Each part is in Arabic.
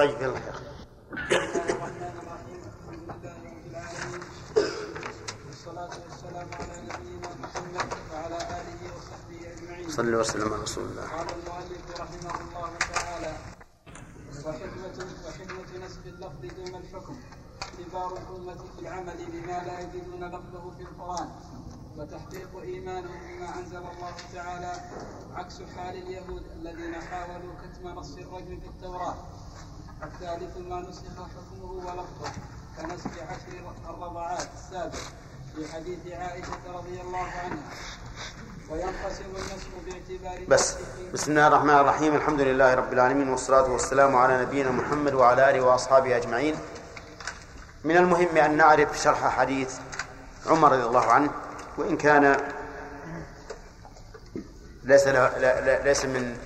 طيب يلا صلى وسلم على رسول الله. قال المؤلف رحمه الله تعالى وحكمة وحكمة نسب اللفظ دون الحكم اختبار الأمة في العمل بما لا يجدون لفظه في القرآن وتحقيق إيمانهم بما أنزل الله تعالى عكس حال اليهود الذين حاولوا كتم نص الرجل في التوراة الثالث ما نسخ حكمه ولفظه كنسخ عشر الرضعات السابق في حديث عائشة رضي الله عنها. وينقسم النسخ باعتبار بس. بسم الله الرحمن الرحيم. الحمد لله رب العالمين والصلاة والسلام على نبينا محمد وعلى آله وأصحابه أجمعين. من المهم أن نعرف شرح حديث عمر رضي الله عنه وإن كان ليس ليس من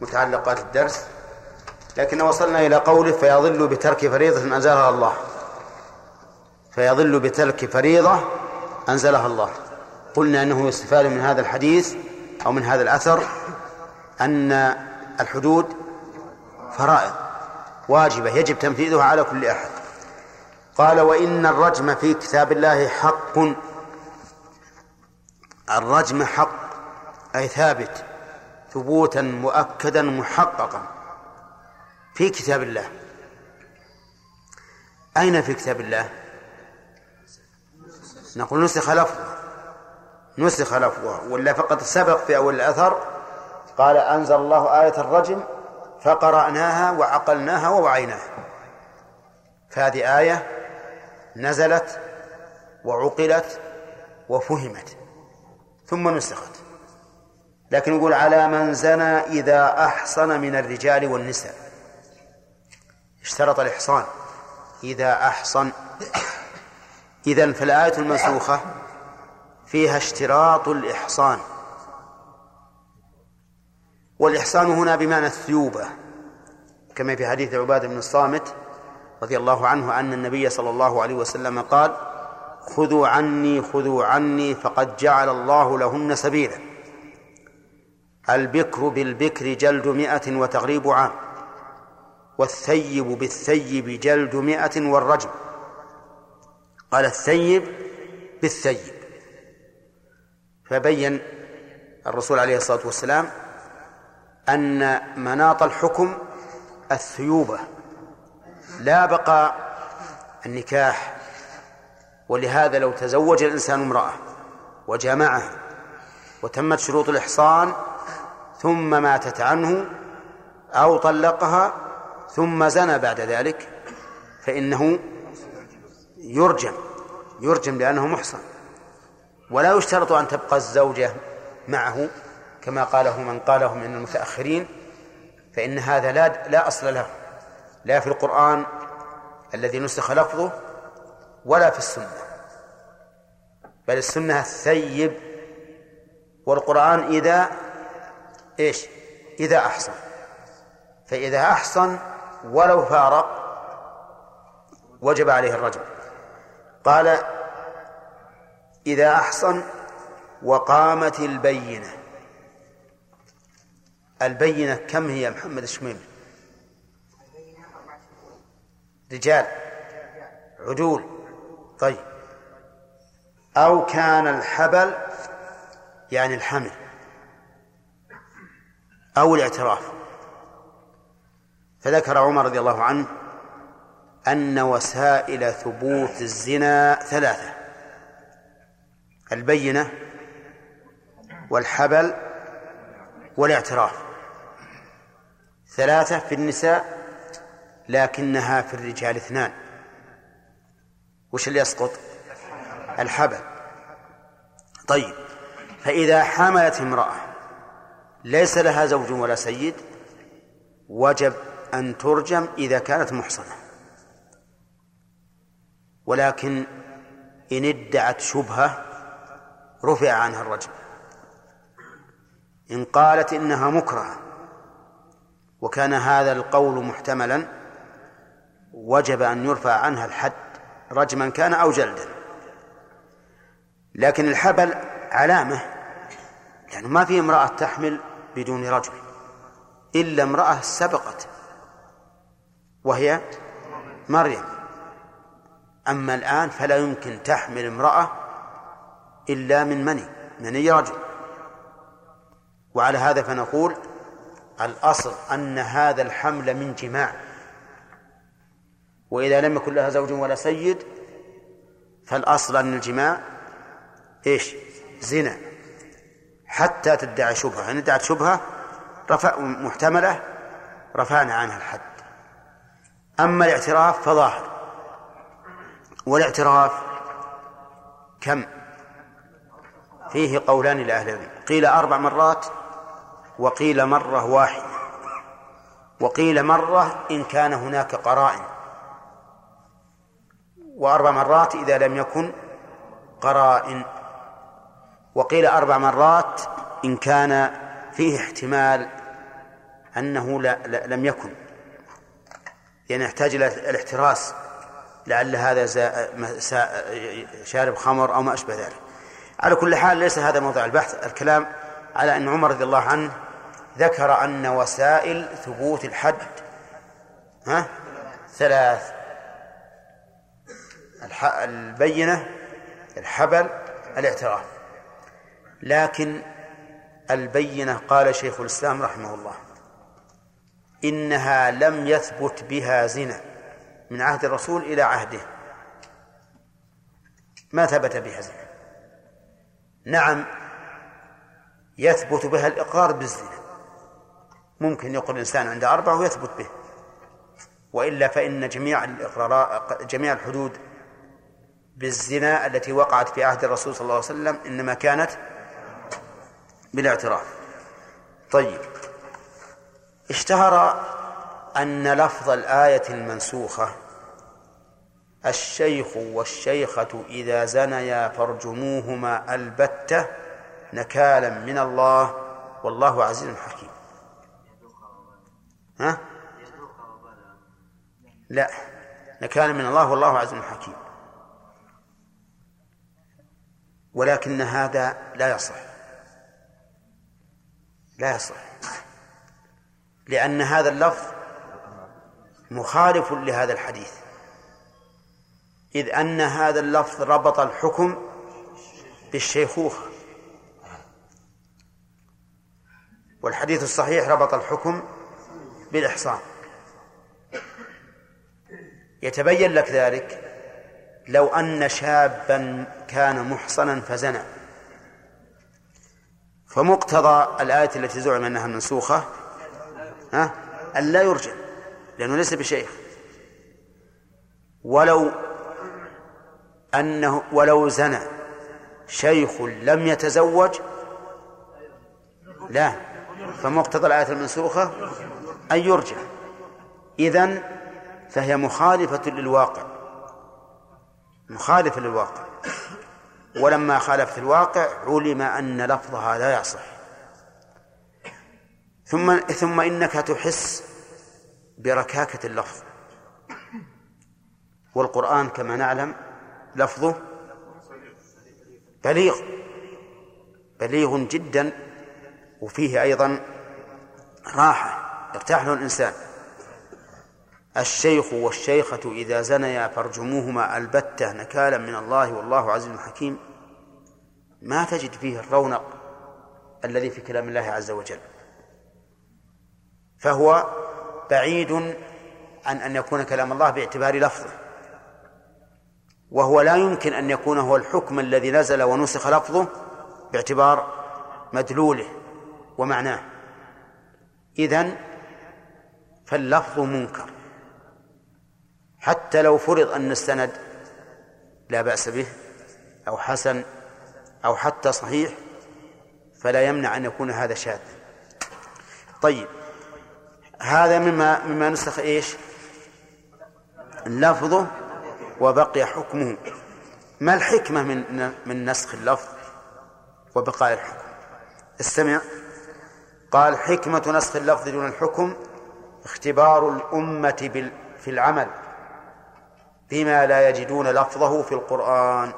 متعلقات الدرس. لكن وصلنا إلى قوله فيضل بترك فريضة أنزلها الله. فيضل بترك فريضة أنزلها الله. قلنا أنه يستفاد من هذا الحديث أو من هذا الأثر أن الحدود فرائض واجبة يجب تنفيذها على كل أحد. قال وإن الرجم في كتاب الله حق. الرجم حق أي ثابت ثبوتا مؤكدا محققا. في كتاب الله. أين في كتاب الله؟ نقول نسخ لفظه. نسخ لفظه. ولا فقط سبق في أول الأثر؟ قال أنزل الله آية الرجم فقرأناها وعقلناها ووعيناها. فهذه آية نزلت وعقلت وفهمت ثم نسخت. لكن يقول على من زنى إذا أحصن من الرجال والنساء. اشترط الإحصان. إذا أحصن إذن فالآية المنسوخة فيها اشتراط الإحصان. والإحصان هنا بمعنى الثيوبة كما في حديث عبادة بن الصامت رضي الله عنه أن النبي صلى الله عليه وسلم قال خذوا عني خذوا عني فقد جعل الله لهن سبيلا. البكر بالبكر جلد مئة وتغريب عام. والثيب بالثيب جلد مئة والرجم. قال الثيب بالثيب. فبين الرسول عليه الصلاة والسلام أن مناط الحكم الثيوبة. لا بقاء النكاح. ولهذا لو تزوج الإنسان امرأة وجامعها وتمت شروط الإحصان ثم ماتت عنه أو طلقها ثم زنى بعد ذلك فإنه يرجم يرجم لأنه محصن. ولا يشترط أن تبقى الزوجة معه كما قاله من قاله من المتأخرين فإن هذا لا لا أصل له لا في القرآن الذي نسخ لفظه ولا في السنة. بل السنة الثيب والقرآن إذا إيش؟ إذا أحصن. فإذا أحصن ولو فارق وجب عليه الرجل قال إذا أحصن وقامت البينة. البينة كم هي محمد الشميم رجال. عدول. طيب. أو كان الحبل يعني الحمل أو الاعتراف. فذكر عمر رضي الله عنه أن وسائل ثبوت الزنا ثلاثة البينة والحبل والاعتراف. ثلاثة في النساء لكنها في الرجال اثنان. وش اللي يسقط؟ الحبل. طيب فإذا حملت امرأة ليس لها زوج ولا سيد وجب أن ترجم إذا كانت محصنة. ولكن إن ادعت شبهة رفع عنها الرجم. إن قالت إنها مكرهة وكان هذا القول محتملا وجب أن يرفع عنها الحد رجما كان أو جلدا. لكن الحبل علامة يعني ما في امرأة تحمل بدون رجل إلا امرأة سبقت. وهي مريم. أما الآن فلا يمكن تحمل امرأة إلا من مني مني رجل. وعلى هذا فنقول الأصل أن هذا الحمل من جماع. وإذا لم يكن لها زوج ولا سيد فالأصل أن الجماع إيش؟ زنا. حتى تدعي شبهة. إن ادعت شبهة رفع محتملة رفعنا عنها الحد. أما الاعتراف فظاهر. والاعتراف كم؟ فيه قولان لأهل العلم. قيل أربع مرات وقيل مرة واحدة. وقيل مرة إن كان هناك قرائن. وأربع مرات إذا لم يكن قرائن. وقيل أربع مرات إن كان فيه احتمال أنه لا, لا لم يكن. يعني يحتاج إلى الاحتراس لعل هذا شارب خمر أو ما أشبه ذلك. على كل حال ليس هذا موضع البحث. الكلام على أن عمر رضي الله عنه ذكر أن وسائل ثبوت الحد ها؟ ثلاث. البينة الحبل الاعتراف. لكن البينة قال شيخ الإسلام رحمه الله إنها لم يثبت بها زنا من عهد الرسول إلى عهده. ما ثبت بها زنا. نعم يثبت بها الإقرار بالزنا. ممكن يقول الإنسان عند أربعة ويثبت به. وإلا فإن جميع الإقرارات جميع الحدود بالزنا التي وقعت في عهد الرسول صلى الله عليه وسلم إنما كانت بالاعتراف. طيب. اشتهر أن لفظ الآية المنسوخة الشيخ والشيخة إذا زنيا فارجموهما البتة نكالا من الله والله عزيز حكيم. ها؟ لا نكالا من الله والله عزيز حكيم. ولكن هذا لا يصح. لا يصح. لأن هذا اللفظ مخالف لهذا الحديث. إذ أن هذا اللفظ ربط الحكم بالشيخوخة. والحديث الصحيح ربط الحكم بالإحصان. يتبين لك ذلك لو أن شابا كان محصنا فزنى. فمقتضى الآية التي زعم أنها منسوخة ها؟ أن لا يرجع لأنه ليس بشيخ ولو أنه ولو زنى شيخ لم يتزوج لا. فمقتضى الآية المنسوخة؟ أن يرجع. إذن فهي مخالفة للواقع. مخالفة للواقع. ولما خالفت الواقع علم أن لفظها لا يصح. ثم ثم إنك تحس بركاكة اللفظ. والقرآن كما نعلم لفظه بليغ بليغ جدا وفيه أيضا راحة يرتاح له الإنسان. الشيخ والشيخة إذا زنيا فارجموهما البتة نكالا من الله والله عزيز حكيم. ما تجد فيه الرونق الذي في كلام الله عز وجل. فهو بعيد عن أن يكون كلام الله باعتبار لفظه. وهو لا يمكن أن يكون هو الحكم الذي نزل ونسخ لفظه باعتبار مدلوله ومعناه. إذن فاللفظ منكر. حتى لو فرض أن السند لا بأس به أو حسن أو حتى صحيح فلا يمنع أن يكون هذا شاذ طيب. هذا مما مما نسخ إيش؟ لفظه وبقي حكمه. ما الحكمة من من نسخ اللفظ وبقاء الحكم؟ استمع. قال حكمة نسخ اللفظ دون الحكم اختبار الأمة في العمل بما لا يجدون لفظه في القرآن.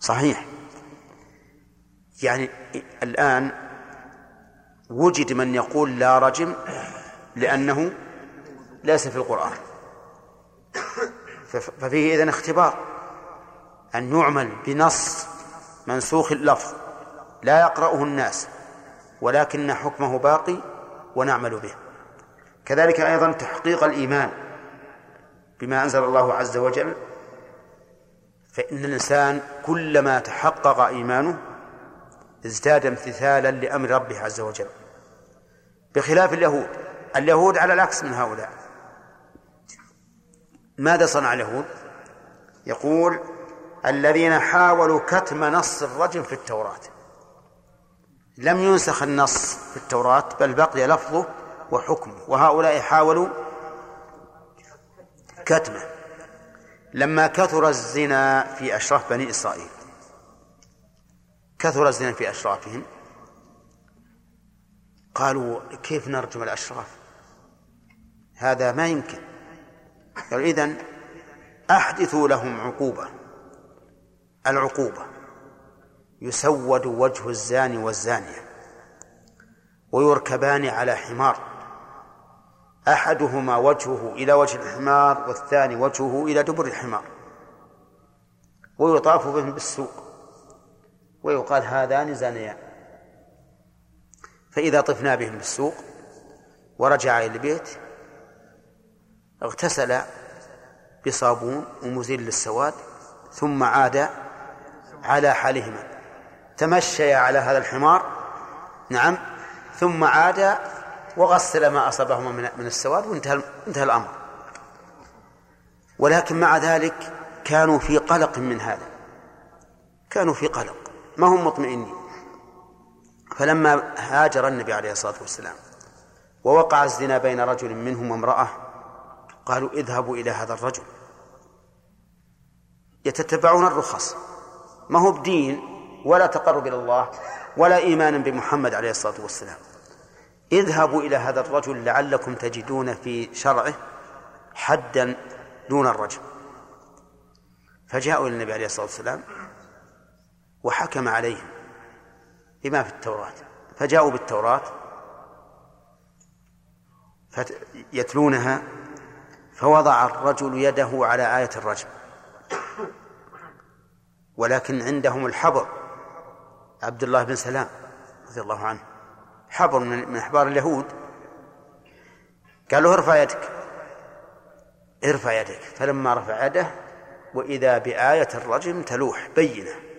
صحيح. يعني الآن وجد من يقول لا رجم لأنه ليس في القرآن. ففيه إذن اختبار. أن يعمل بنص منسوخ اللفظ لا يقرأه الناس ولكن حكمه باقي ونعمل به. كذلك أيضا تحقيق الإيمان بما أنزل الله عز وجل. فإن الإنسان كلما تحقق إيمانه ازداد امتثالا لأمر ربه عز وجل. بخلاف اليهود. اليهود على العكس من هؤلاء. ماذا صنع اليهود؟ يقول الذين حاولوا كتم نص الرجم في التوراة. لم ينسخ النص في التوراة بل بقي لفظه وحكمه. وهؤلاء حاولوا كتمه. لما كثر الزنا في أشراف بني إسرائيل كثر الزنا في أشرافهم قالوا كيف نرجم الأشراف؟ هذا ما يمكن. قالوا إذن أحدثوا لهم عقوبة. العقوبة. يسود وجه الزاني والزانية. ويركبان على حمار. أحدهما وجهه إلى وجه الحمار والثاني وجهه إلى دبر الحمار. ويطاف بهم بالسوق. ويقال هذان زانيان. فإذا طفنا بهم بالسوق ورجع إلى البيت اغتسل بصابون ومزيل للسواد ثم عاد على حالهما. تمشيا على هذا الحمار نعم ثم عاد وغسل ما أصابهما من السواد وانتهى انتهى الأمر. ولكن مع ذلك كانوا في قلق من هذا. كانوا في قلق. ما هم مطمئنين؟ فلما هاجر النبي عليه الصلاة والسلام ووقع الزنا بين رجل منهم وامرأة قالوا اذهبوا إلى هذا الرجل. يتتبعون الرخص. ما هو بدين ولا تقرب إلى الله ولا إيمانا بمحمد عليه الصلاة والسلام. اذهبوا إلى هذا الرجل لعلكم تجدون في شرعه حدا دون الرجل. فجاءوا إلى النبي عليه الصلاة والسلام وحكم عليهم. بما في التوراة. فجاءوا بالتوراة يتلونها فوضع الرجل يده على آية الرجم. ولكن عندهم الحبر. عبد الله بن سلام رضي الله عنه. حبر من أحبار اليهود. قال له ارفع يدك. ارفع يدك. فلما رفع يده وإذا بآية الرجم تلوح بينة.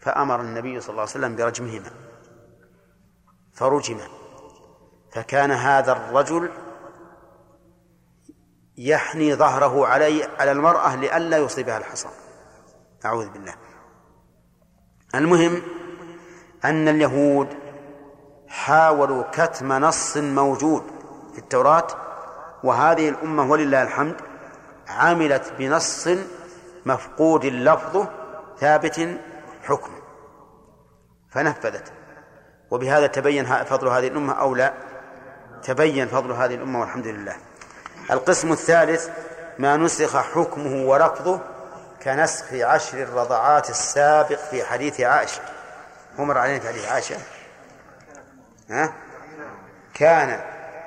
فأمر النبي صلى الله عليه وسلم برجمهما فرجما فكان هذا الرجل يحني ظهره علي على المرأة لئلا يصيبها الحصى أعوذ بالله. المهم أن اليهود حاولوا كتم نص موجود في التوراة وهذه الأمة ولله الحمد عملت بنص مفقود لفظه ثابت حكم. فنفذت. وبهذا تبين فضل هذه الأمة أو لا. تبين فضل هذه الأمة والحمد لله. القسم الثالث ما نسخ حكمه ولفظه كنسخ عشر الرضعات السابق في حديث عائشة. مر علينا في حديث عائشة. ها؟ كان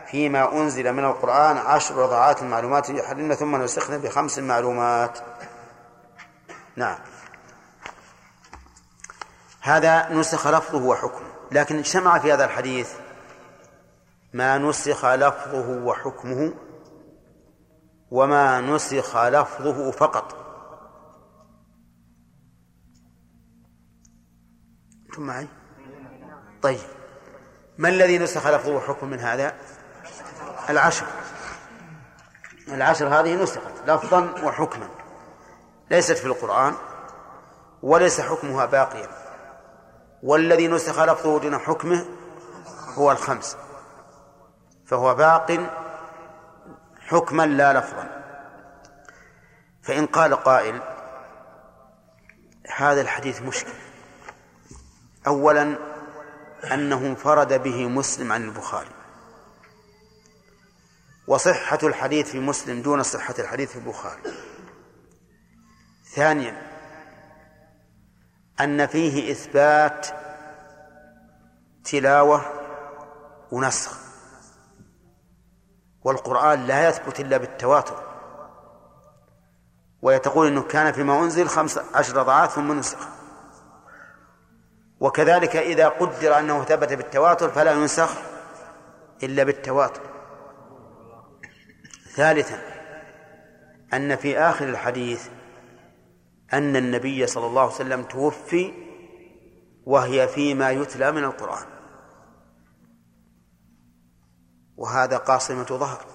فيما أنزل من القرآن عشر رضعات معلومات يحرمن ثم نسخنا بخمس معلومات. نعم. هذا نسخ لفظه وحكمه. لكن اجتمع في هذا الحديث ما نسخ لفظه وحكمه وما نسخ لفظه فقط. أنتم معي؟ طيب. ما الذي نسخ لفظه وحكمه من هذا؟ العشر. العشر هذه نسخت لفظا وحكما. ليست في القرآن وليس حكمها باقيا. والذي نسخ لفظه دون حكمه هو الخمس. فهو باق حكما لا لفظا. فإن قال قائل هذا الحديث مشكل. أولا أنه انفرد به مسلم عن البخاري. وصحة الحديث في مسلم دون صحة الحديث في البخاري. ثانيا أن فيه إثبات تلاوة ونسخ. والقرآن لا يثبت إلا بالتواتر. ويتقول أنه كان فيما أنزل خمس عشر ضعاف ثم نسخ. وكذلك إذا قدر أنه ثبت بالتواتر فلا ينسخ إلا بالتواتر. ثالثا أن في آخر الحديث أن النبي صلى الله عليه وسلم توفي وهي فيما يتلى من القرآن. وهذا قاصمة ظهر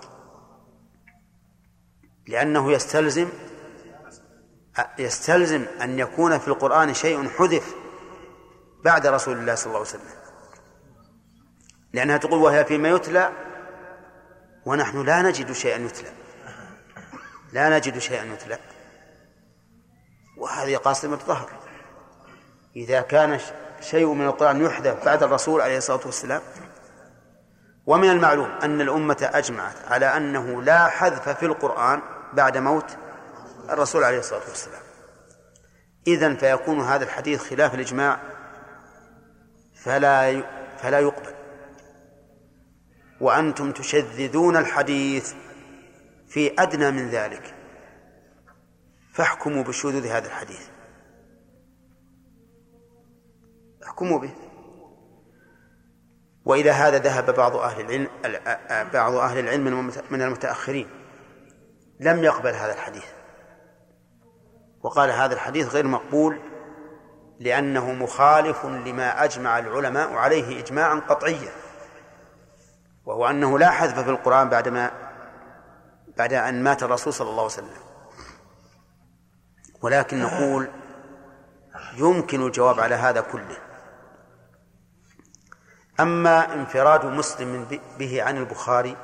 لأنه يستلزم يستلزم أن يكون في القرآن شيء حذف بعد رسول الله صلى الله عليه وسلم. لأنها تقول وهي فيما يتلى ونحن لا نجد شيئا يتلى. لا نجد شيئا يتلى. وهذه قاصمة ظهر إذا كان شيء من القرآن يحذف بعد الرسول عليه الصلاة والسلام ومن المعلوم أن الأمة أجمعت على أنه لا حذف في القرآن بعد موت الرسول عليه الصلاة والسلام. إذن فيكون هذا الحديث خلاف الإجماع فلا فلا يقبل. وأنتم تشذذون الحديث في أدنى من ذلك. فاحكموا بشذوذ هذا الحديث. احكموا به. وإلى هذا ذهب بعض أهل العلم بعض أهل العلم من المتأخرين. لم يقبل هذا الحديث. وقال هذا الحديث غير مقبول لأنه مخالف لما أجمع العلماء عليه إجماعا قطعيا. وهو أنه لا حذف في القرآن بعدما بعد أن مات الرسول صلى الله عليه وسلم. ولكن نقول يمكن الجواب على هذا كله. أما انفراد مسلم به عن البخاري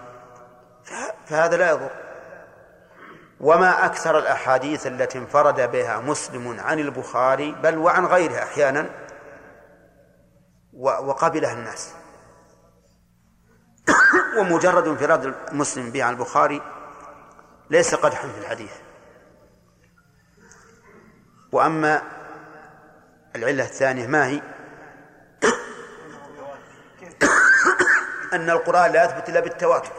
فهذا لا يضر. وما أكثر الأحاديث التي انفرد بها مسلم عن البخاري بل وعن غيره أحيانا وقبلها الناس. ومجرد انفراد المسلم به عن البخاري ليس قدحا في الحديث. وأما العلة الثانية ما هي؟ أن القرآن لا يثبت إلا بالتواتر.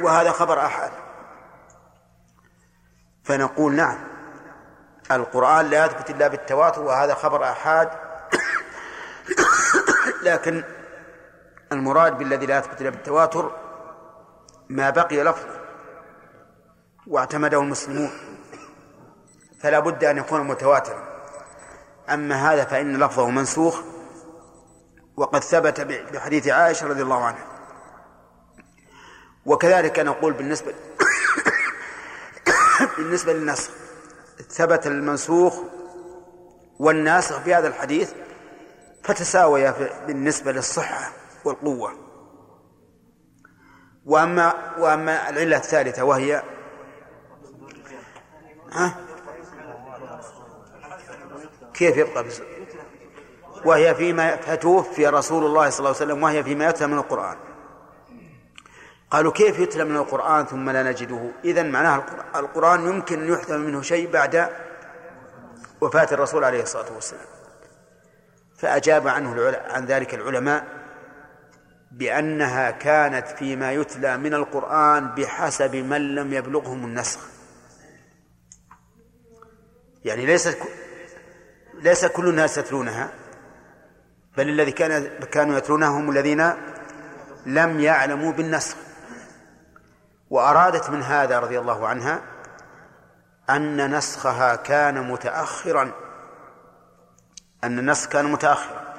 وهذا خبر أحد. فنقول نعم القرآن لا يثبت إلا بالتواتر وهذا خبر أحاد لكن المراد بالذي لا يثبت إلا بالتواتر ما بقي لفظه واعتمده المسلمون. فلا بد أن يكون متواترا. أما هذا فإن لفظه منسوخ وقد ثبت بحديث عائشة رضي الله عنها. وكذلك نقول بالنسبة بالنسبة للنسخ ثبت المنسوخ والناسخ في هذا الحديث فتساويا بالنسبة للصحة والقوة. وأما وأما العلة الثالثة وهي ها؟ كيف يبقى بس وهي فيما فتوفي رسول الله صلى الله عليه وسلم وهي فيما يتلى من القرآن. قالوا كيف يتلى من القرآن ثم لا نجده؟ إذا معناها القرآن يمكن أن يحتمل منه شيء بعد وفاة الرسول عليه الصلاة والسلام. فأجاب عنه عن ذلك العلماء بأنها كانت فيما يتلى من القرآن بحسب من لم يبلغهم النسخ. يعني ليست ليس كل الناس يتلونها بل الذي كان كانوا يتلونها هم الذين لم يعلموا بالنسخ وأرادت من هذا رضي الله عنها أن نسخها كان متأخرا أن النسخ كان متأخرا.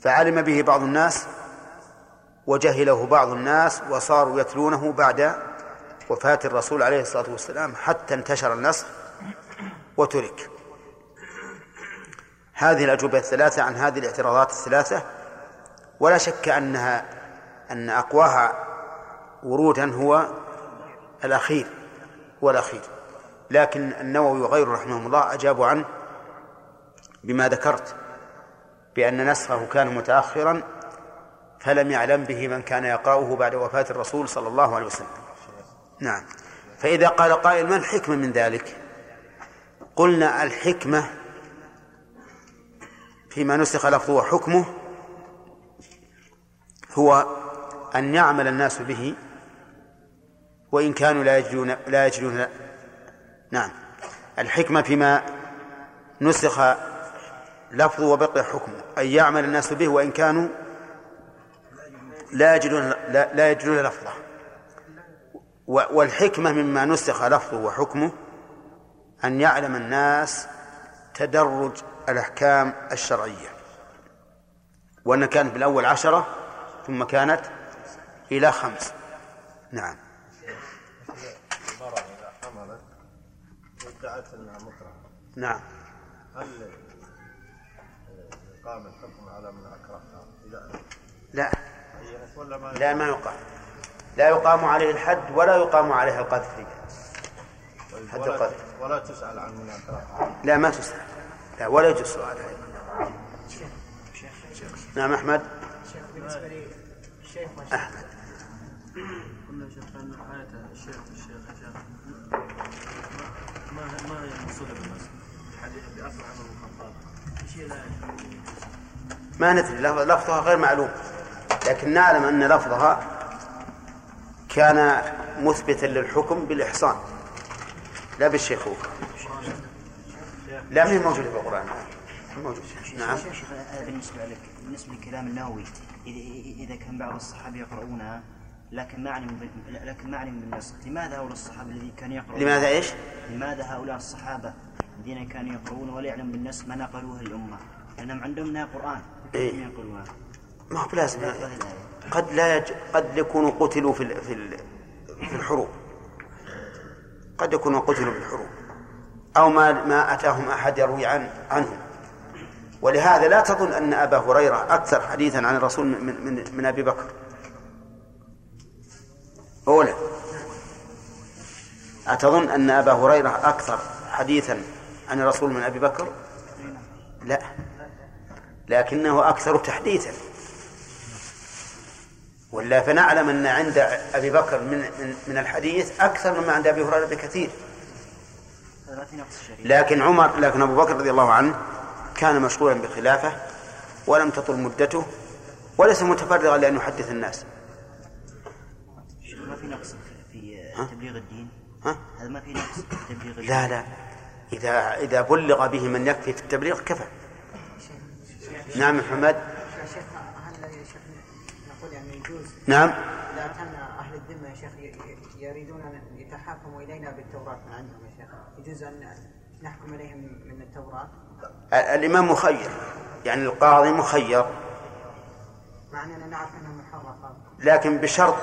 فعلم به بعض الناس وجهله بعض الناس وصاروا يتلونه بعد وفاة الرسول عليه الصلاة والسلام حتى انتشر النسخ وترك. هذه الأجوبة الثلاثة عن هذه الاعتراضات الثلاثة ولا شك أنها أن أقواها ورودا هو الأخير هو الأخير. لكن النووي وغيره رحمه الله أجابوا عنه بما ذكرت بأن نسخه كان متأخرا فلم يعلم به من كان يقرأه بعد وفاة الرسول صلى الله عليه وسلم. نعم. فإذا قال قائل ما الحكمة من ذلك؟ قلنا الحكمة فيما نسخ لفظه وحكمه هو أن يعمل الناس به وإن كانوا لا يجدون لا يجدون نعم. الحكمة فيما نسخ لفظه وبقي حكمه أن يعمل الناس به وإن كانوا لا يجدون لا, لا يجدون لفظه. والحكمة مما نسخ لفظه وحكمه أن يعلم الناس تدرج الأحكام الشرعية وأن كانت بالأول عشرة ثم كانت إلى خمس. نعم. مكرهة نعم. هل يقام الحكم على من أكرهها إذا لا. ما لا ما يقام. لا يقام عليه الحد ولا يقام عليه القذف. حد القذف. ولا تسأل عن من أكرهها لا ما تسأل. لا ولا يجوز سؤال هذا. نعم أحمد. شيخ أحمد شيخ ما ندري لف- لفظها غير معلوم. لكن نعلم أن لفظها كان مثبتا للحكم بالإحصان لا بالشيخوخة. لا ما هي موجودة في القرآن موجودة. نعم. شيخ بالنسبة لك بالنسبة لكلام النووي إذا كان بعض الصحابة يقرؤونها لكن ما علم لكن ما علم بالنسخ لماذا هؤلاء الصحابة الذين كانوا يقرؤون؟ لماذا إيش؟ لماذا هؤلاء الصحابة الذين كانوا يقرؤون ولا يعلم بالنسخ ما نقلوه الأمة لأنهم عندهم قرآن. إيه. كيف ينقلونها؟ ما هو بلازم. قد لا يج... قد يكونوا قتلوا في ال... في ال... في الحروب. قد يكونوا قتلوا في الحروب. أو ما ما أتاهم أحد يروي عن عنهم ولهذا لا تظن أن أبا هريرة أكثر حديثا عن الرسول من من, من أبي بكر. أولا أتظن أن أبا هريرة أكثر حديثا عن الرسول من أبي بكر؟ لا. لكنه أكثر تحديثا. ولا فنعلم أن عند أبي بكر من من, من الحديث أكثر مما عند أبي هريرة بكثير هذا ما في نقص الشريعة لكن عمر لكن أبو بكر رضي الله عنه كان مشغولا بخلافة ولم تطل مدته وليس متفرغا لأن يحدث الناس. ما في نقص في؟ تبليغ الدين؟ ها؟ هذا ما في نقص في تبليغ الدين. لا لا. إذا إذا بلغ به من يكفي في التبليغ كفى. نعم محمد. يا شيخ هل يا شيخ نقول يعني يجوز. نعم. إذا كان أهل الذمة يا شيخ يريدون أن يتحاكموا إلينا بالتوراة. من عندهم يا شيخ يجوز أن نحكم عليهم من التوراة؟ الإمام مخير يعني القاضي مخير. مع اننا نعرف انها محرفه لكن بشرط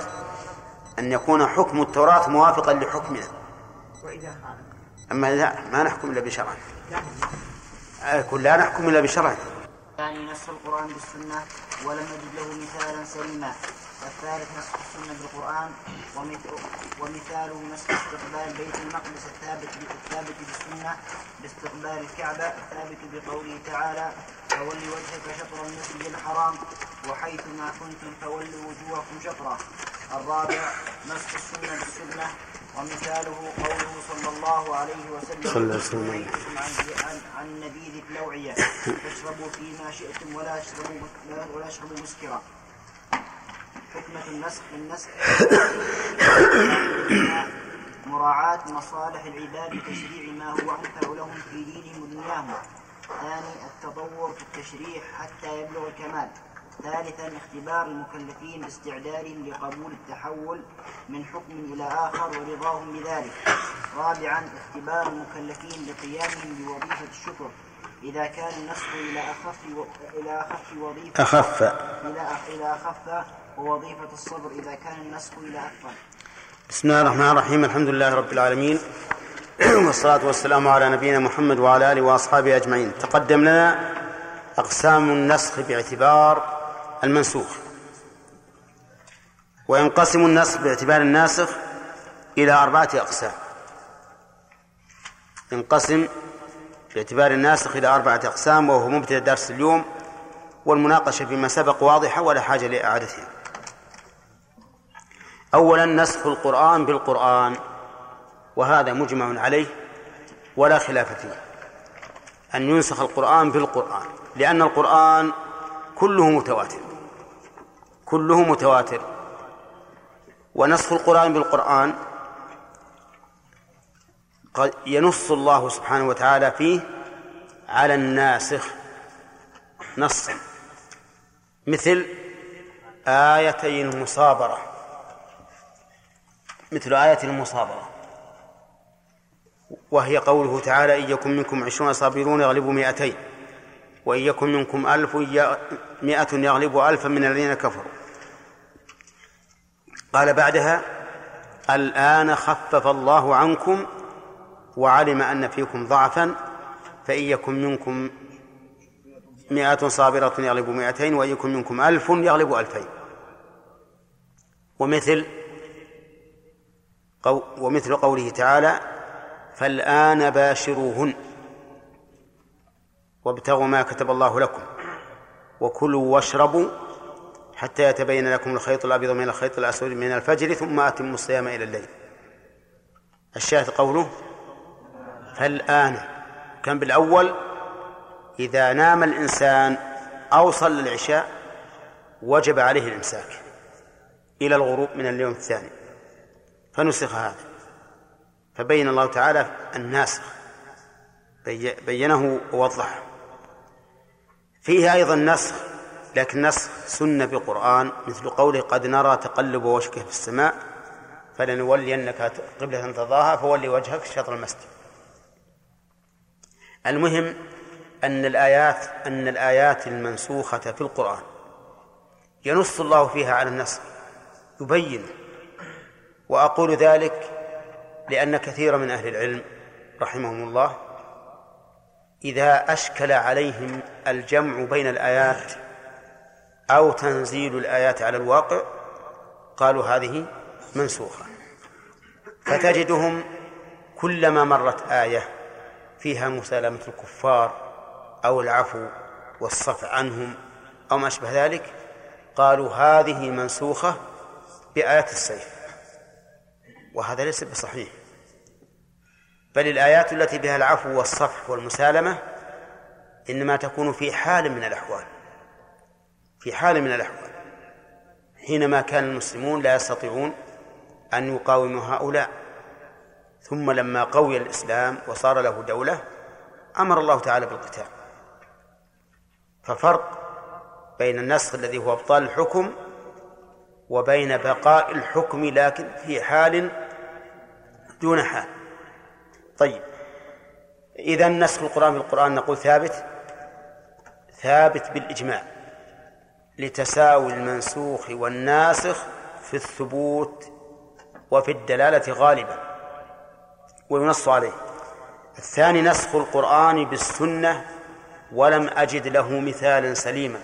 أن يكون حكم التوراة موافقا لحكمنا وإذا خالف. أما لا ما نحكم إلا لا. أقول لا نحكم إلا بشرعه الثاني نسخ القرآن بالسنة ولم نجد له مثالا سليما. الثالث نسخ السنة بالقرآن ومث- ومثاله نسخ استقبال بيت المقدس الثابت الثابت بالسنة باستقبال الكعبة الثابت بقوله تعالى فول وجهك شطر المسجد الحرام وحيثما كنتم فولوا وجوهكم شطره الرابع نسخ السنة بالسنة ومثاله قوله صلى الله عليه وسلم صلى الله عليه وسلم. نهيتكم عن عن, نبيذ الأوعية فاشربوا فيما شئتم ولا اشربوا ولا اشربوا مسكرا. حكمة النسخ النسخ. مراعاة مصالح العباد بتشريع ما هو أنفع لهم في دينهم ودنياهم ثاني التطور في التشريع حتى يبلغ الكمال. ثالثا اختبار المكلفين باستعدادهم لقبول التحول من حكم إلى آخر ورضاهم بذلك. رابعا اختبار المكلفين بقيامهم بوظيفة الشكر. إذا كان النسخ إلى أخف و... إلى أخف وظيفة أخف. إلى أخ... إلى أخف ووظيفة الصبر. إذا كان النسخ إلى أكثر بسم الله الرحمن الرحيم. الحمد لله رب العالمين. والصلاة والسلام على نبينا محمد وعلى آله وأصحابه أجمعين. تقدم لنا أقسام النسخ باعتبار المنسوخ. وينقسم النسخ باعتبار الناسخ إلى أربعة أقسام. ينقسم باعتبار الناسخ إلى أربعة أقسام وهو مبتدأ درس اليوم والمناقشة فيما سبق واضحة ولا حاجة لإعادتها. أولا نسخ القرآن بالقرآن وهذا مجمع عليه ولا خلاف فيه. أن ينسخ القرآن بالقرآن لأن القرآن كله متواتر. كله متواتر. ونسخ القرآن بالقرآن. قد ينص الله سبحانه وتعالى فيه على الناسخ. نصا مثل آيتي المصابرة. مثل آية المصابرة. وهي قوله تعالى إن يكن منكم عشرون صابرون يغلبوا مئتين. وإن يكن منكم ألف مئة يغلب ألفا من الذين كفروا. قال بعدها الآن خفف الله عنكم وعلم أن فيكم ضعفا فإن يكن منكم مئة صابرة يغلب مئتين وإن يكن منكم ألف يغلب ألفين. ومثل ومثل قوله تعالى فالآن باشروهن وابتغوا ما كتب الله لكم. وكلوا واشربوا حتى يتبين لكم الخيط الأبيض من الخيط الأسود من الفجر ثم أتموا الصيام إلى الليل. الشاهد قوله فالآن كان بالأول؟ إذا نام الإنسان أو صلى العشاء وجب عليه الإمساك إلى الغروب من اليوم الثاني. فنسخ هذا. فبين الله تعالى الناسخ. بينه ووضحه. فيه أيضا نسخ لكن نسخ سنة بالقرآن مثل قوله قد نرى تقلب وجهك في السماء فلنولينك قبلة ترضاها فولي وجهك شطر المسجد. المهم أن الآيات أن الآيات المنسوخة في القرآن ينص الله فيها على النسخ يبين وأقول ذلك لأن كثير من أهل العلم رحمهم الله إذا أشكل عليهم الجمع بين الآيات أو تنزيل الآيات على الواقع قالوا هذه منسوخة. فتجدهم كلما مرت آية فيها مسالمة الكفار أو العفو والصفع عنهم أو ما أشبه ذلك قالوا هذه منسوخة بآيات السيف. وهذا ليس بصحيح. بل الآيات التي بها العفو والصفح والمسالمة إنما تكون في حال من الأحوال. في حال من الأحوال. حينما كان المسلمون لا يستطيعون أن يقاوموا هؤلاء. ثم لما قوي الإسلام وصار له دولة أمر الله تعالى بالقتال. ففرق بين النسخ الذي هو أبطال الحكم وبين بقاء الحكم لكن في حال دون حال. طيب. إذا نسخ القرآن بالقرآن نقول ثابت. ثابت بالإجماع. لتساوي المنسوخ والناسخ في الثبوت وفي الدلالة غالبا. وينص عليه. الثاني نسخ القرآن بالسنة. ولم أجد له مثالا سليما.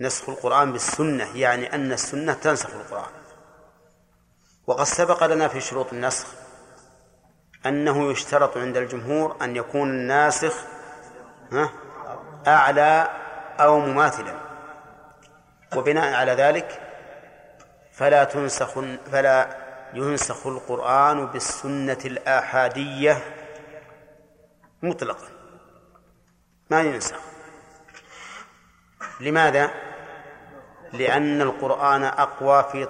نسخ القرآن بالسنة يعني أن السنة تنسخ القرآن. وقد سبق لنا في شروط النسخ أنه يشترط عند الجمهور أن يكون الناسخ أعلى أو مماثلا. وبناء على ذلك فلا تنسخ فلا ينسخ القرآن بالسنة الآحادية مطلقا. ما ينسخ. لماذا؟ لأن القرآن أقوى في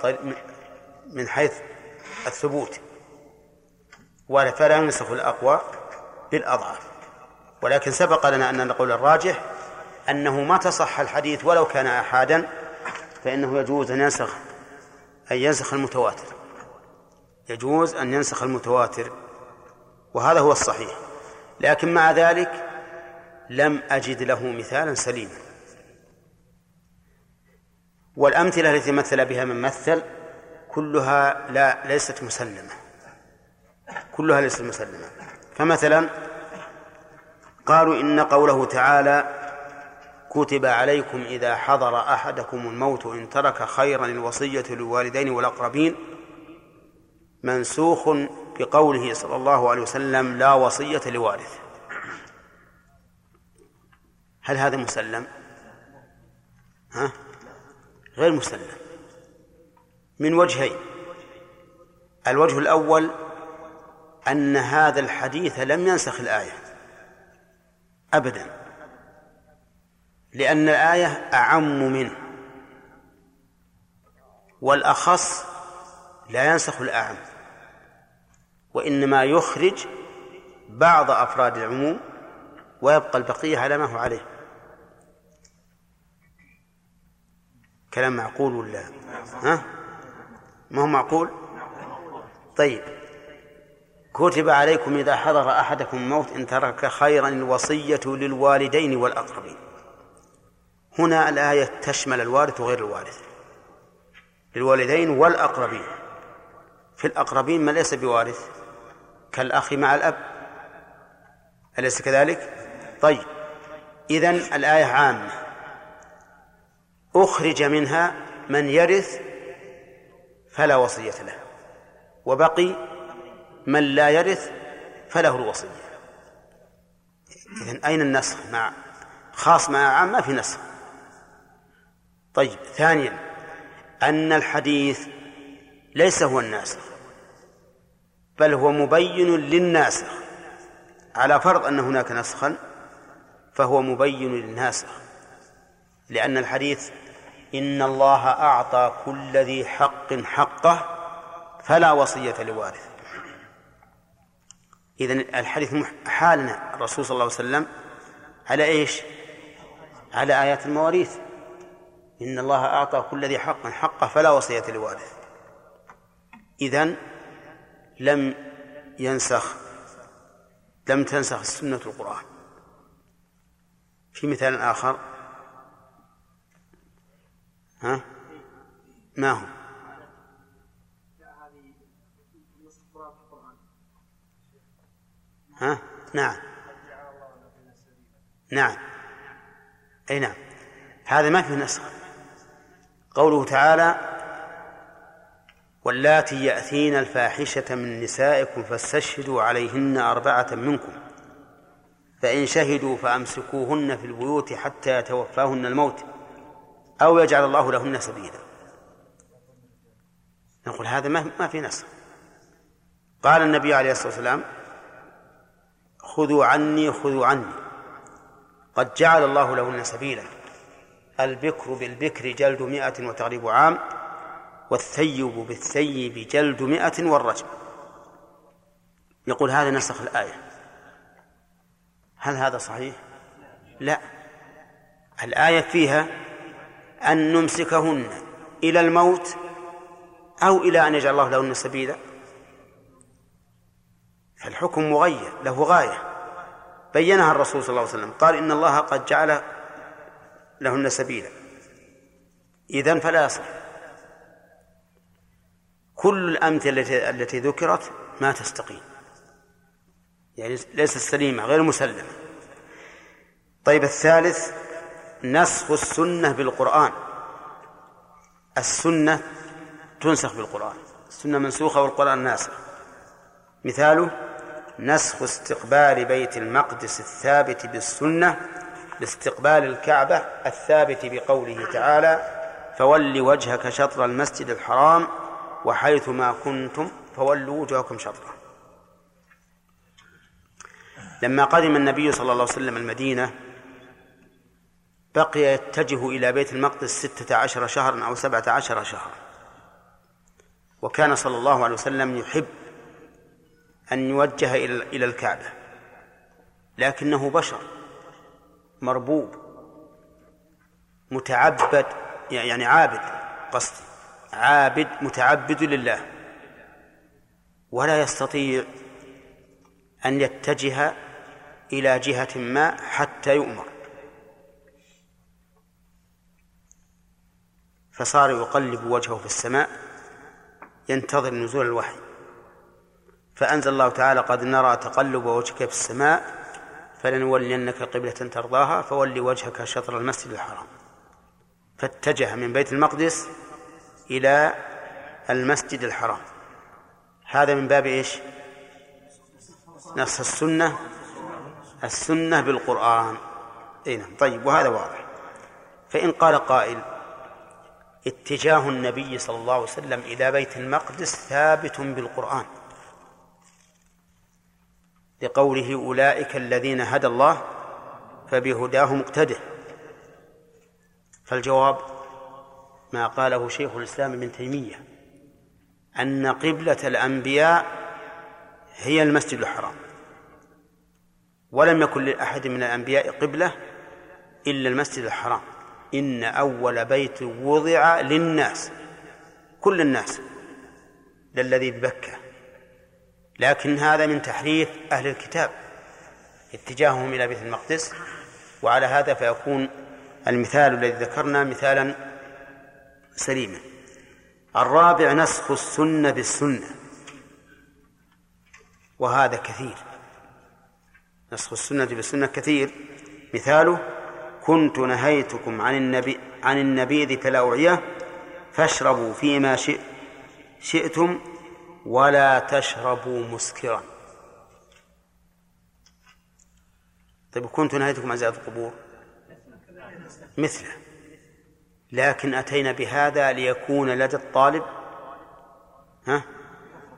من حيث الثبوت. فلا ينسخ الأقوى بالأضعف ولكن سبق لنا أن نقول الراجح أنه ما تصح الحديث ولو كان أحادا فإنه يجوز أن ينسخ أن ينسخ المتواتر. يجوز أن ينسخ المتواتر وهذا هو الصحيح. لكن مع ذلك لم أجد له مثالا سليما. والأمثلة التي مثل بها من مثل كلها لا ليست مسلمة كلها ليست مسلمة فمثلا قالوا إن قوله تعالى كتب عليكم إذا حضر أحدكم الموت إن ترك خيرا الوصية للوالدين والأقربين منسوخ بقوله صلى الله عليه وسلم لا وصية لوارث هل هذا مسلم؟ ها؟ غير مسلم من وجهين. الوجه الأول أن هذا الحديث لم ينسخ الآية. أبدا. لأن الآية أعم منه. والأخص لا ينسخ الأعم. وإنما يخرج بعض أفراد العموم ويبقى البقية على ما هو عليه. كلام معقول ولا؟ ها؟ ما هو معقول؟ طيب. كتب عليكم إذا حضر أحدكم الموت إن ترك خيرا الوصية للوالدين والأقربين. هنا الآية تشمل الوارث وغير الوارث. للوالدين والأقربين. في الأقربين من ليس بوارث؟ كالأخ مع الأب. أليس كذلك؟ طيب. إذن الآية عامة. أخرج منها من يرث فلا وصية له. وبقي من لا يرث فله الوصية. إذن أين النسخ؟ مع خاص مع عام ما في نسخ. طيب ثانيا أن الحديث ليس هو الناسخ بل هو مبين للناسخ. على فرض أن هناك نسخا فهو مبين للناسخ لأن الحديث إن الله أعطى كل ذي حق حقه فلا وصية لوارث إذن الحديث حالنا الرسول صلى الله عليه وسلم على إيش؟ على آيات المواريث. إن الله أعطى كل ذي حق حقه فلا وصية لوارث إذن لم ينسخ لم تنسخ السنة القرآن. في مثال آخر ها؟ ما هو ها؟ نعم. نعم. أي نعم. هذا ما فيه نسخ. قوله تعالى واللاتي يأتين الفاحشة من نسائكم فاستشهدوا عليهن أربعة منكم فإن شهدوا فأمسكوهن في البيوت حتى يتوفاهن الموت. أو يجعل الله لهن سبيلا. نقول هذا ما ما في نسخ قال النبي عليه الصلاة والسلام خذوا عني خذوا عني. قد جعل الله لهن سبيلا. البكر بالبكر جلد مئة وتغريب عام والثيب بالثيب جلد مئة والرجم. يقول هذا نسخ الآية. هل هذا صحيح؟ لا. الآية فيها أن نمسكهن إلى الموت أو إلى أن يجعل الله لهن سبيلا. فالحكم مغير له غاية. بينها الرسول صلى الله عليه وسلم قال إن الله قد جعل لهن سبيلا. إذن فلا يصح. كل الأمثلة التي ذكرت ما تستقيم. يعني ليست سليمة غير مسلمة. طيب الثالث نسخ السنة بالقرآن. السنة تنسخ بالقرآن. السنة منسوخة والقرآن ناسخ. مثاله نسخ استقبال بيت المقدس الثابت بالسنة لاستقبال الكعبة الثابت بقوله تعالى فول وجهك شطر المسجد الحرام وحيث ما كنتم فولوا وجوهكم شطره لما قدم النبي صلى الله عليه وسلم المدينة بقي يتجه إلى بيت المقدس ستة عشر شهرا أو سبعة عشر شهرا. وكان صلى الله عليه وسلم يحب أن يوجه إلى الكعبة. لكنه بشر مربوب متعبد يعني عابد قصدي عابد متعبد لله. ولا يستطيع أن يتجه إلى جهة ما حتى يؤمر. فصار يقلب وجهه في السماء ينتظر نزول الوحي. فأنزل الله تعالى قد نرى تقلب وجهك في السماء فلنولينك قبلة ترضاها فول وجهك شطر المسجد الحرام. فاتجه من بيت المقدس إلى المسجد الحرام. هذا من باب إيش؟ نص السنة السنة بالقرآن. أي نعم طيب وهذا واضح. فإن قال قائل اتجاه النبي صلى الله عليه وسلم إلى بيت المقدس ثابت بالقرآن. لقوله أولئك الذين هدى الله فبهداه مقتده. فالجواب ما قاله شيخ الإسلام ابن تيمية أن قبلة الأنبياء هي المسجد الحرام. ولم يكن لأحد من الأنبياء قبلة إلا المسجد الحرام. إن أول بيت وضع للناس كل الناس للذي ببكة. لكن هذا من تحريف أهل الكتاب اتجاههم إلى بيت المقدس. وعلى هذا فيكون المثال الذي ذكرنا مثالا سليما. الرابع نسخ السنة بالسنة. وهذا كثير. نسخ السنة بالسنة كثير. مثاله كنت نهيتكم عن النبي عن النبيذ في الأوعية فاشربوا فيما شئ شئتم ولا تشربوا مسكرا. طيب كنت نهيتكم عن زيارة القبور؟ مثله. لكن أتينا بهذا ليكون لدى الطالب ها؟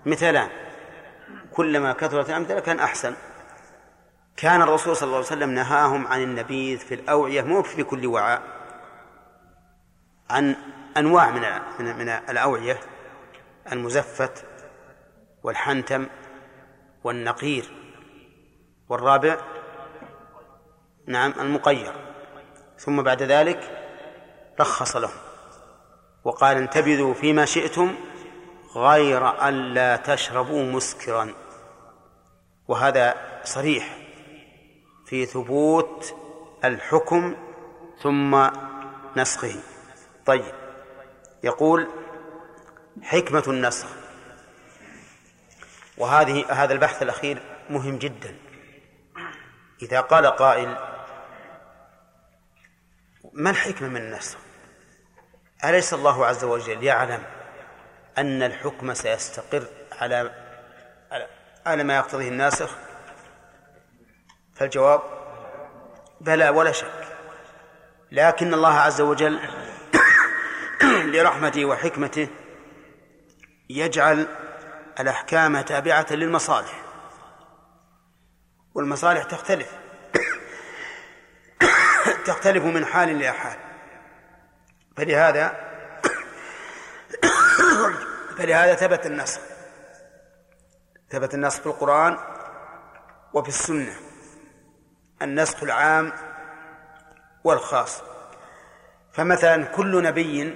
مثلان كلما كثرت الأمثلة كان أحسن. كان الرسول صلى الله عليه وسلم نهاهم عن النبيذ في الأوعية مو في كل وعاء عن أنواع من من, من الأوعية المزفت والحنتم والنقير والرابع نعم المقير. ثم بعد ذلك رخص لهم وقال انتبذوا فيما شئتم غير أن لا تشربوا مسكرا. وهذا صريح. في ثبوت الحكم ثم نسخه. طيب يقول حكمة النسخ. وهذه هذا البحث الأخير مهم جدا. إذا قال قائل ما الحكمة من النسخ؟ أليس الله عز وجل يعلم أن الحكم سيستقر على على ما يقتضيه الناسخ؟ فالجواب بلى ولا شك. لكن الله عز وجل لرحمته وحكمته يجعل الأحكام تابعة للمصالح. والمصالح تختلف. تختلف من حال لحال فلهذا فلهذا ثبت النص. ثبت النص في القرآن وفي السنة. النسخ العام والخاص. فمثلا كل نبي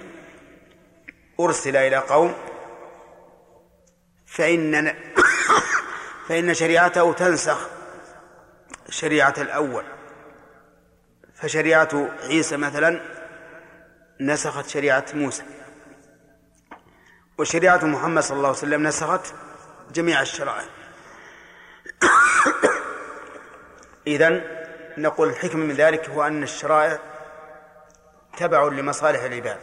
أرسل إلى قوم فإن فإن شريعته تنسخ شريعة الأول. فشريعة عيسى مثلا نسخت شريعة موسى. وشريعة محمد صلى الله عليه وسلم نسخت جميع الشرائع. إذن نقول الحكمة من ذلك هو أن الشرائع تبع لمصالح العباد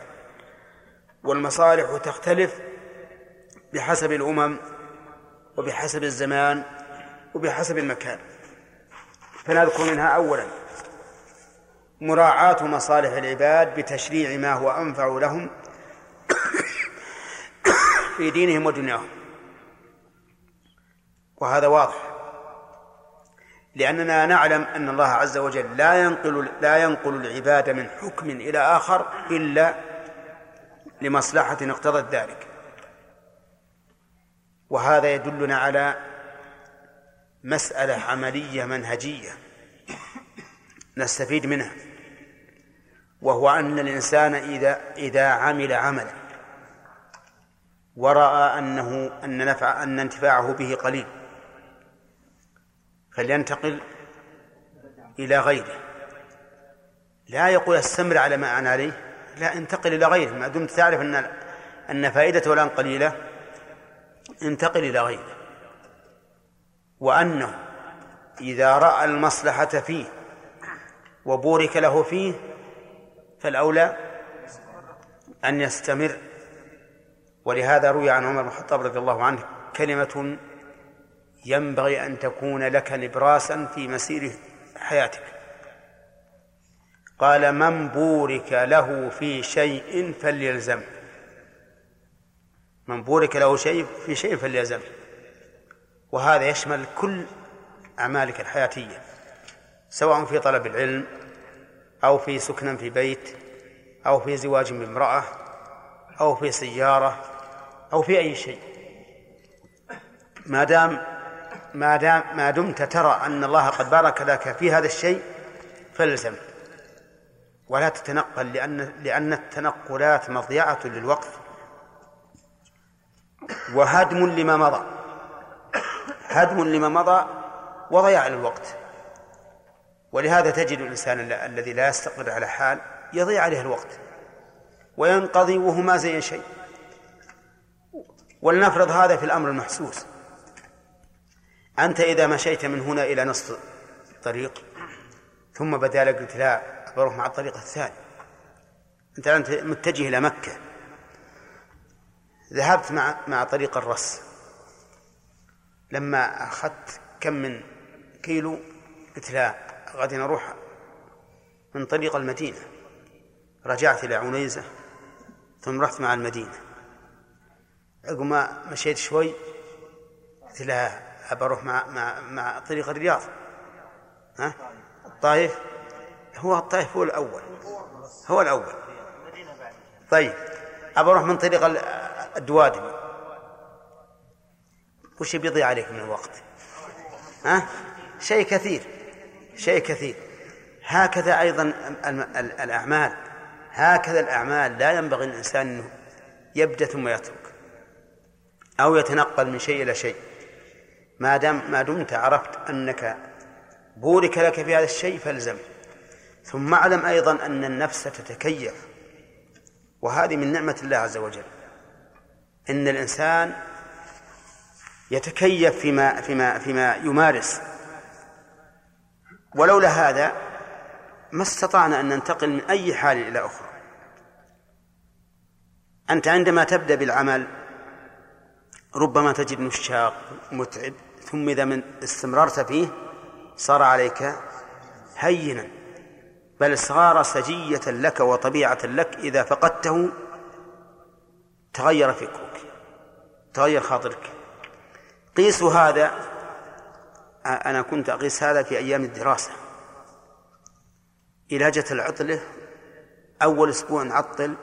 والمصالح تختلف بحسب الأمم وبحسب الزمان وبحسب المكان. فنذكر منها أولا مراعاة مصالح العباد بتشريع ما هو أنفع لهم في دينهم ودنياهم. وهذا واضح. لأننا نعلم أن الله عز وجل لا ينقل لا ينقل العباد من حكم إلى آخر إلا لمصلحة اقتضت ذلك. وهذا يدلنا على مسألة عملية منهجية نستفيد منها وهو أن الإنسان إذا إذا عمل عملا ورأى أنه أن نفع أن انتفاعه به قليل فلينتقل إلى غيره. لا يقول استمر على ما أنا عليه لا انتقل إلى غيره. ما دمت تعرف أن أن فائدته الآن قليلة. انتقل إلى غيره. وأنه إذا رأى المصلحة فيه وبورك له فيه فالأولى أن يستمر. ولهذا روي عن عمر بن الخطاب رضي الله عنه كلمة ينبغي أن تكون لك نبراسا في مسير حياتك. قال من بورك له في شيء فليلزمه من بورك له شيء في شيء فليلزمه وهذا يشمل كل أعمالك الحياتية سواء في طلب العلم أو في سكن في بيت أو في زواج بامرأة أو في سيارة أو في أي شيء. ما دام ما دام ما دمت ترى أن الله قد بارك لك في هذا الشيء فالزم. ولا تتنقل لأن لأن التنقلات مضيعة للوقت. وهدم لما مضى. هدم لما مضى وضياع للوقت. ولهذا تجد الإنسان الذي لا يستقر على حال يضيع عليه الوقت. وينقضي وهو ما زي شيء. ولنفرض هذا في الأمر المحسوس. أنت إذا مشيت من هنا إلى نصف الطريق ثم بدأ لك قلت لا بروح مع الطريق الثاني. أنت أنت متجه إلى مكة. ذهبت مع مع طريق الرس لما أخذت كم من كيلو قلت لا غادي نروح من طريق المدينة. رجعت إلى عنيزة ثم رحت مع المدينة. عقب ما مشيت شوي قلت لا أروح مع مع مع طريق الرياض. ها؟ الطائف. هو الطائف هو الأول. هو الأول. طيب. أبى أروح من طريق الدوادم وش بيضيع عليك من الوقت؟ ها؟ شيء كثير. شيء كثير. هكذا أيضا الأعمال. هكذا الأعمال. لا ينبغي الإنسان أنه يبدأ ثم يترك. أو يتنقل من شيء إلى شيء. ما دام ما دمت عرفت أنك بورك لك في هذا الشيء فالزم. ثم اعلم أيضا أن النفس تتكيف. وهذه من نعمة الله عز وجل. إن الإنسان يتكيف فيما فيما فيما يمارس. ولولا هذا ما استطعنا أن ننتقل من أي حال إلى أخرى. أنت عندما تبدأ بالعمل ربما تجد مشاق متعب ثم إذا من استمررت فيه صار عليك هينا بل صار سجية لك وطبيعة لك إذا فقدته تغير فكرك تغير خاطرك. قيس هذا أنا كنت أقيس هذا في أيام الدراسة. إذا جت العطلة أول أسبوع نعطل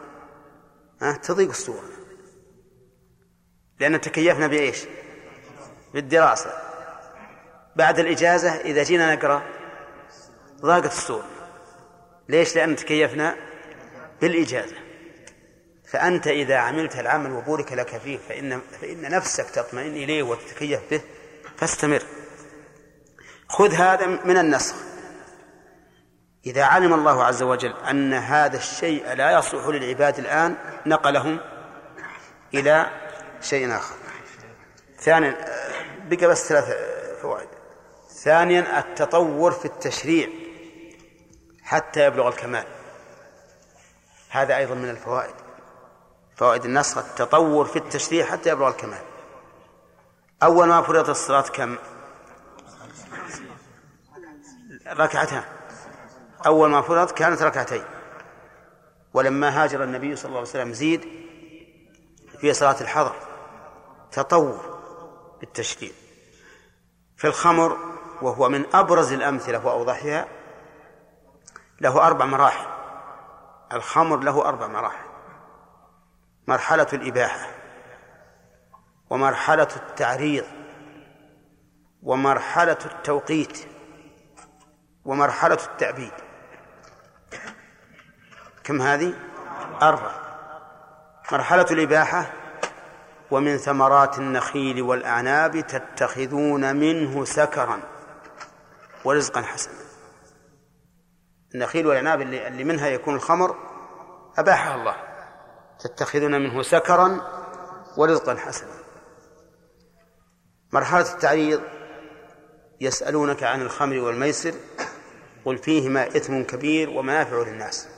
تضيق الصورة. لأن تكيفنا بإيش؟ بالدراسة بعد الإجازة إذا جينا نقرأ ضاقت الصورة ليش؟ لأن تكيفنا بالإجازة. فأنت إذا عملت العمل وبورك لك فيه فإن فإن نفسك تطمئن إليه وتتكيف به فاستمر. خذ هذا من النسخ. إذا علم الله عز وجل أن هذا الشيء لا يصلح للعباد الآن نقلهم إلى شيء آخر. ثانيا بقى بس ثلاث فوائد. ثانيا التطور في التشريع حتى يبلغ الكمال. هذا أيضا من الفوائد. فوائد النسخ التطور في التشريع حتى يبلغ الكمال. أول ما فرضت الصلاة كم؟ ركعتان. أول ما فرض كانت ركعتين. ولما هاجر النبي صلى الله عليه وسلم زيد في صلاة الحضر. تطور بالتشريع في الخمر وهو من أبرز الأمثلة وأوضحها له أربع مراحل. الخمر له أربع مراحل. مرحلة الإباحة ومرحلة التعريض ومرحلة التوقيت ومرحلة التأبيد كم هذه؟ أربع. مرحلة الإباحة ومن ثمرات النخيل والأعناب تتخذون منه سكرا ورزقا حسنا. النخيل والأعناب اللي, اللي منها يكون الخمر أباحها الله. تتخذون منه سكرا ورزقا حسنا. مرحلة التعريض يسألونك عن الخمر والميسر قل فيهما إثم كبير ومنافع للناس.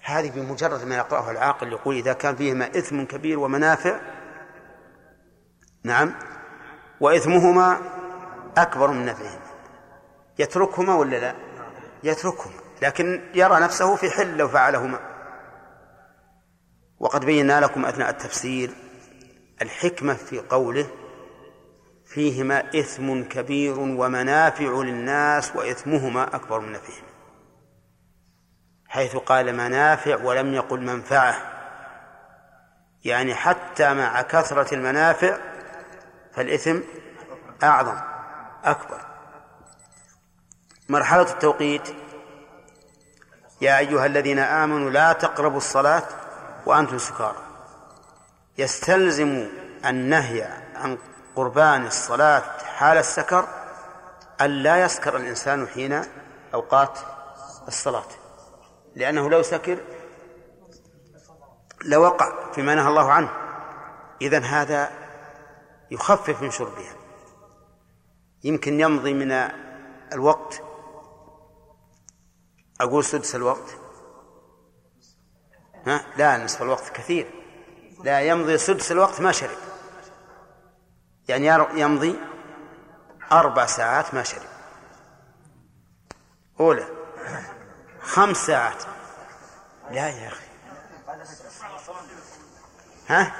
هذه بمجرد ما يقرأها العاقل يقول إذا كان فيهما إثم كبير ومنافع نعم. وإثمهما أكبر من نفعهما. يتركهما ولا لا؟ يتركهما. لكن يرى نفسه في حل لو فعلهما. وقد بينا لكم أثناء التفسير الحكمة في قوله فيهما إثم كبير ومنافع للناس وإثمهما أكبر من نفعهما. حيث قال منافع ولم يقل منفعة. يعني حتى مع كثرة المنافع فالإثم أعظم أكبر. مرحلة التوقيت. يا أيها الذين آمنوا لا تقربوا الصلاة وأنتم سكارى. يستلزم النهي عن قربان الصلاة حال السكر أن لا يسكر الإنسان حين أوقات الصلاة لأنه لو سكر لوقع فيما نهى الله عنه. إذن هذا يخفف من شربها. يمكن يمضي من الوقت. أقول سدس الوقت. ها؟ لا نصف الوقت كثير. لا يمضي سدس الوقت ما شرب. يعني يمضي أربع ساعات ما شرب. أولى خمس ساعات. لا يا أخي. ها؟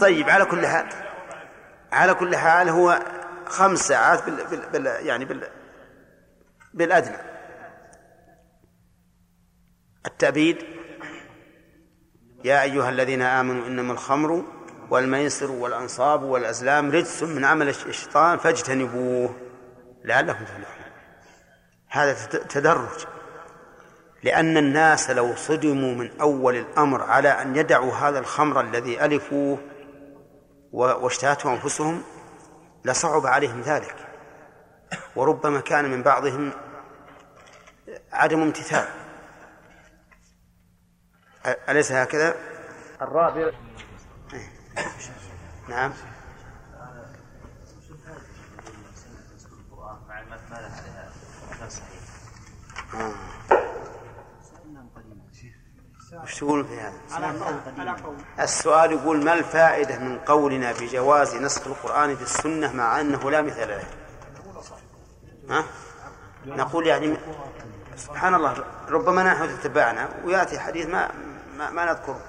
طيب على كل حال على كل حال هو خمس ساعات بال, بال, بال يعني بال بالأدنى. التأبيد يا أيها الذين آمنوا إنما الخمر والميسر والأنصاب والأزلام رجس من عمل الشيطان فاجتنبوه لعلكم تفلحون. هذا تدرج. لأن الناس لو صدموا من أول الأمر على أن يدعوا هذا الخمر الذي ألفوه واشتهته أنفسهم لصعب عليهم ذلك. وربما كان من بعضهم عدم امتثال. أليس هكذا؟ الرابع. نعم. وش تقول في هذا؟ السؤال يقول ما الفائدة من قولنا بجواز نسخ القرآن في السنة مع أنه لا مثل له؟ ها؟ نقول يعني سبحان الله ربما نحن تتبعنا ويأتي حديث ما ما, ما نذكره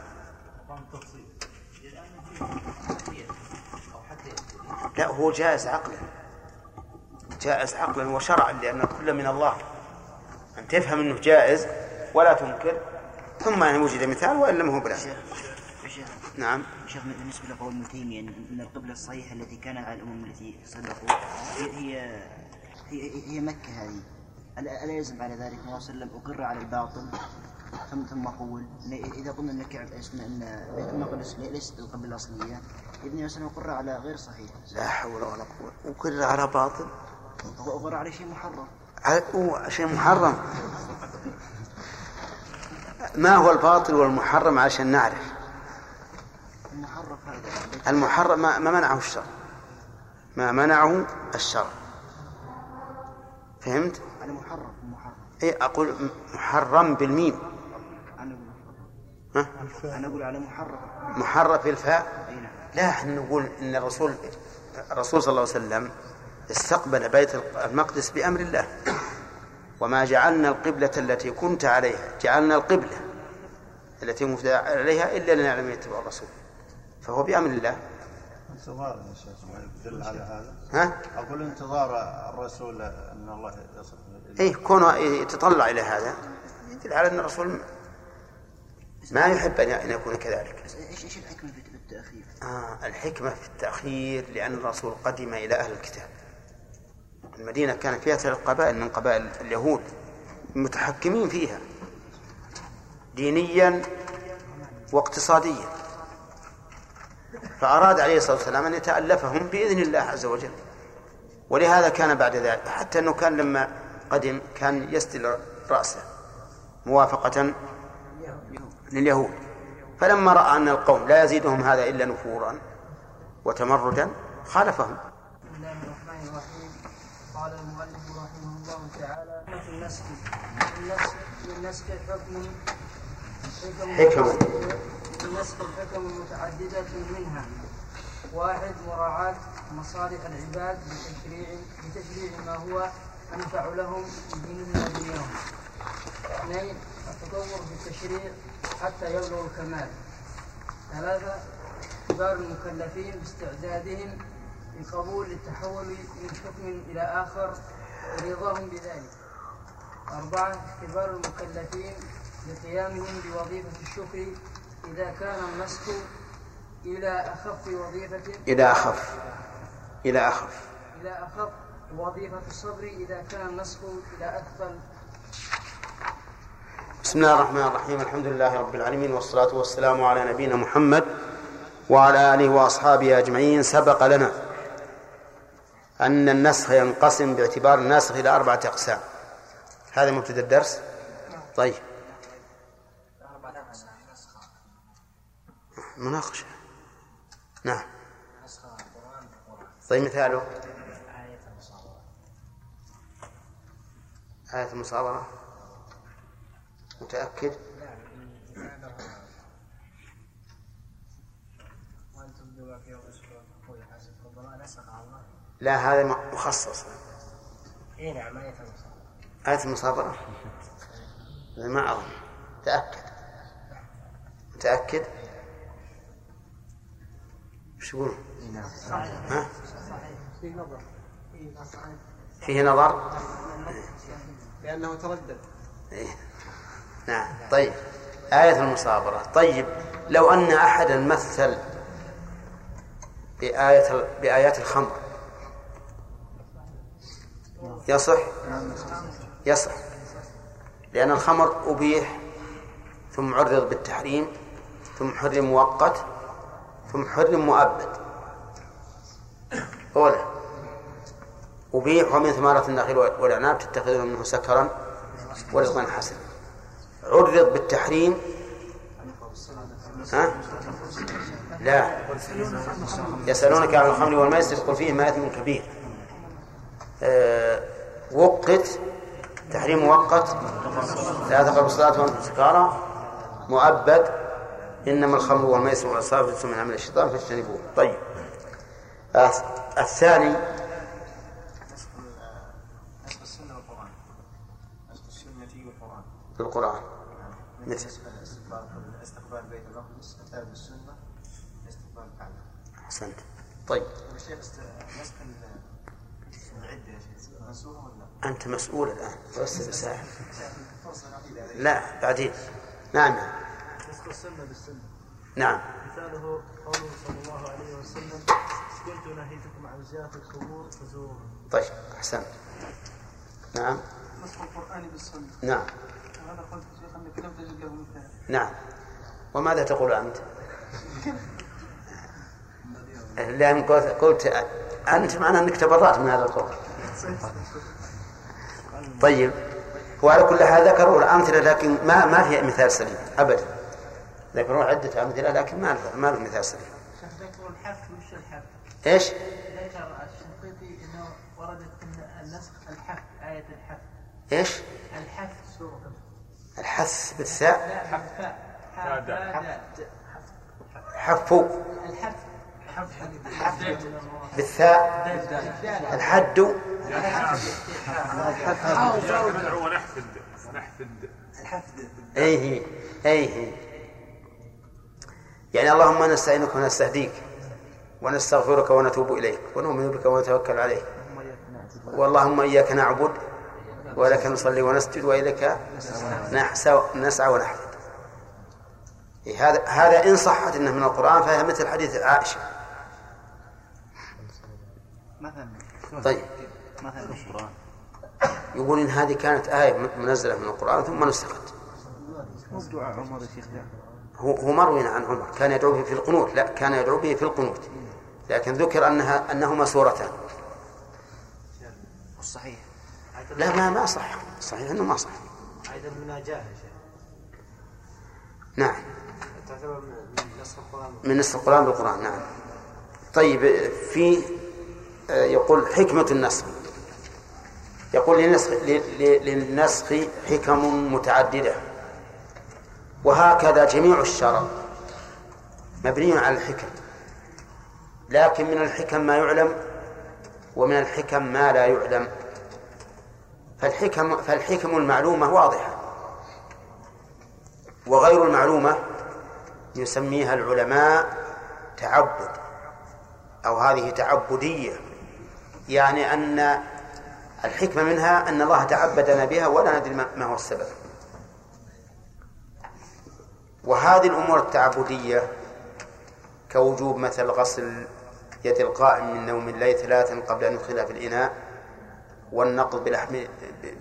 لا هو جائز عقلا جائز عقلا وشرعا لأن كل من الله أن تفهم أنه جائز ولا تنكر ثم أن وجد مثال وإن لم هو بلا نعم. شيخ بالنسبة لقول ابن تيمية أن القبلة الصحيحة التي كان على الأمم التي صدقوا هي هي هي مكة هذه. ألا يلزم على ذلك؟ النبي صلى الله عليه وسلم أقر على الباطل ثم ثم أقول إذا قلنا أن كعب أن بيت المقدس ليست القبلة الأصلية ابن مثلا أقر على غير صحيح. لا حول ولا قوة. أقر على باطل. أقر على شيء محرم. على شيء محرم. ما هو الباطل والمحرم عشان نعرف؟ المحرم المحرم ما منعه الشرع. ما منعه الشرع. فهمت؟ أنا محرم اي أقول محرم بالميم. ها؟ أنا أقول على محرم. محرم بالفاء أي نعم. لا إحنا نقول إن الرسول الرسول صلى الله عليه وسلم استقبل بيت المقدس بأمر الله. وما جعلنا القبلة التي كنت عليها جعلنا القبلة التي كنت عليها إلا لنعلم يتبع الرسول. فهو بأمر الله. انتظار يا شيخ ما يدل على هذا؟ ها؟ أقول انتظار الرسول أن الله يصف إيه كونه يتطلع إلى هذا يدل على أن الرسول ما يحب أن يكون كذلك. بس إيش إيش الحكمة في التأخير؟ آه الحكمة في التأخير لأن الرسول قدم إلى أهل الكتاب. المدينة كانت فيها ثلاث قبائل من قبائل اليهود متحكمين فيها دينيا واقتصاديا. فأراد عليه الصلاة والسلام أن يتألفهم بإذن الله عز وجل. ولهذا كان بعد ذلك حتى أنه كان لما قدم كان يسدل رأسه موافقة لليهود. فلما رأى أن القوم لا يزيدهم هذا إلا نفورا وتمردا خالفهم بسم الله الرحمن الرحيم قال المؤلف رحمه الله تعالى في النسك. النسك النسك حكم حكم. النسك الحكم متعددة منها. واحد مراعاة مصالح العباد بتشريع بتشريع ما هو أنفع لهم في دينهم ودنياهم اثنين التطور في التشريع حتى يبلغ الكمال. ثلاثة كبار المكلفين باستعدادهم لقبول التحول من حكم إلى آخر ورضاهم بذلك. أربعة كبار المكلفين لقيامهم بوظيفة الشكر إذا كان النسخ إلى أخف وظيفة إلى أخف إلى أخف. إلى أخف وظيفة الصبر إذا كان النسخ إلى أثقل بسم الله الرحمن الرحيم الحمد لله رب العالمين والصلاة والسلام على نبينا محمد وعلى آله وأصحابه أجمعين. سبق لنا أن النسخ ينقسم باعتبار الناسخ إلى أربعة أقسام. هذا مبتدأ الدرس؟ طيب. مناقشة. نعم. طيب مثاله. آية المصابرة متأكد؟ لا هذا مخصص. اي نعم آية المصابرة. آية المصابرة؟ ما أظن. تأكد. متأكد؟ وش يقولون؟ ها؟ فيه نظر؟ لأنه تردد. إيه. نعم. طيب. آية المصابرة. طيب. لو أن أحدا مثل بآية بآيات الخمر يصح؟ يصح. لأن الخمر أبيح ثم عرض بالتحريم ثم حرم مؤقت ثم حرم مؤبد. أولى أبيح ومن ثمرة النخيل والأعناب تتخذون منه سكرا ورزقا حسنا. عرض بالتحريم. ها؟ لا. يسألونك عن الخمر والميسر قل فيهما إثم كبير. وقت تحريم مؤقت لا تقربوا الصلاة وأنتم سكارى مؤبد إنما الخمر والميسر والأنصاب رجس من عمل الشيطان فاجتنبوه. طيب. آه الثاني. في القرآن. مثل استقبال بيت المقدس كتاب السنة استقبال الكعبة أحسنت. طيب الشيخ است- نسخ ال- العدة يا شيخ منسوخة ولا أنت مسؤول الآن. لست بساحر لا بعدين. نعم. نعم السنة بالسنة نعم. مثاله قوله صلى الله عليه وسلم كنت نهيتكم عن زيارة القبور فزوروها. طيب أحسنت نعم. نسخ القرآن بالسنة. نعم. وهذا قلت شيخ أنك لم تجد له مثال نعم. وماذا تقول أنت؟ لأن قلت, قلت أنت معنى أنك تبرأت من هذا القول. طيب. وعلى كل حال ذكروا الأمثلة لكن ما ما هي مثال سليم أبدا. ذكروا عدة أمثلة لكن ما له ما له مثال سليم. شيخ ذكر الحف وش الحف؟ إيش؟ ذكر الشنقيطي إنه وردت إن النسخ الحف آية الحف إيش؟ الحف سورة الحث بالثاء لا حفاء حفاء حفوا الحف بالثاء. الحد. ندعو ونحفد ونحفد إيه إيه. يعني اللهم نستعينك ونستهديك ونستغفرك ونتوب إليك ونؤمن بك ونتوكل عليك. واللهم اياك نعبد ولك نصلي ونسجد واليك نسعى ونحفد إيه هذا هذا إن صحت إنه من القرآن فهي مثل حديث عائشة. مثلا. طيب. مثلا. يقول إن هذه كانت آية منزلة من القرآن ثم نسخت. مو بدعاء عمر يا شيخ هو هو مروي عن عمر. كان يدعو به في القنوت. لا كان يدعو به في القنوت. لكن ذكر أنها أنهما سورتان. والصحيح. لا ما ما صح. صحيح إنه ما صح. أيضا شيخ. نعم. تعتبر من نسخ القرآن. من نسخ القرآن بالقرآن. نعم. طيب في يقول حكمة النسخ. يقول للنسخ للنسخ حكم متعددة. وهكذا جميع الشرع. مبني على الحكم. لكن من الحكم ما يعلم ومن الحكم ما لا يعلم. فالحكم فالحكم المعلومة واضحة. وغير المعلومة يسميها العلماء تعبد أو هذه تعبدية. يعني أن الحكمة منها أن الله تعبدنا بها ولا ندري ما هو السبب. وهذه الأمور التعبدية كوجوب مثل غسل يد القائم من نوم الليل ثلاثا قبل أن يدخلها في الإناء والنقض بلحم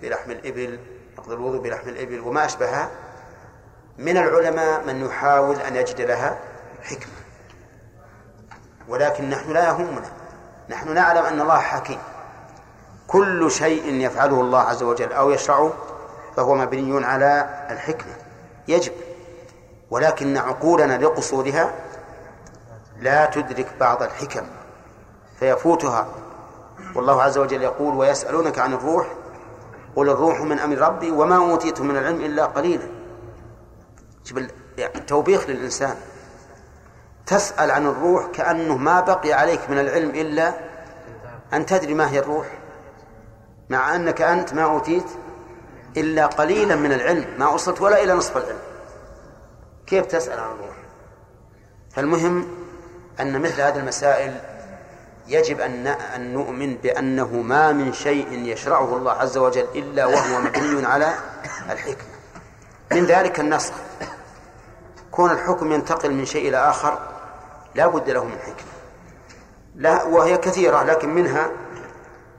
بلحم الإبل نقض الوضوء بلحم الإبل وما أشبهها. من العلماء من يحاول أن يجد لها حكمة ولكن نحن لا يهمنا. نحن نعلم أن الله حكيم. كل شيء يفعله الله عز وجل أو يشرعه فهو مبني على الحكمة. يجب. ولكن عقولنا لقصورها لا تدرك بعض الحكم. فيفوتها. والله عز وجل يقول ويسألونك عن الروح. قل الروح من أمر ربي وما أوتيتم من العلم إلا قليلا. يعني توبيخ للإنسان. تسأل عن الروح كأنه ما بقي عليك من العلم إلا أن تدري ما هي الروح مع أنك أنت ما أوتيت إلا قليلا من العلم ما وصلت ولا إلى نصف العلم. كيف تسأل عن الروح؟ فالمهم أن مثل هذه المسائل يجب أن أن نؤمن بأنه ما من شيء يشرعه الله عز وجل إلا وهو مبني على الحكمة. من ذلك النسخ. كون الحكم ينتقل من شيء إلى آخر لا بد له من حكمة. لا وهي كثيرة لكن منها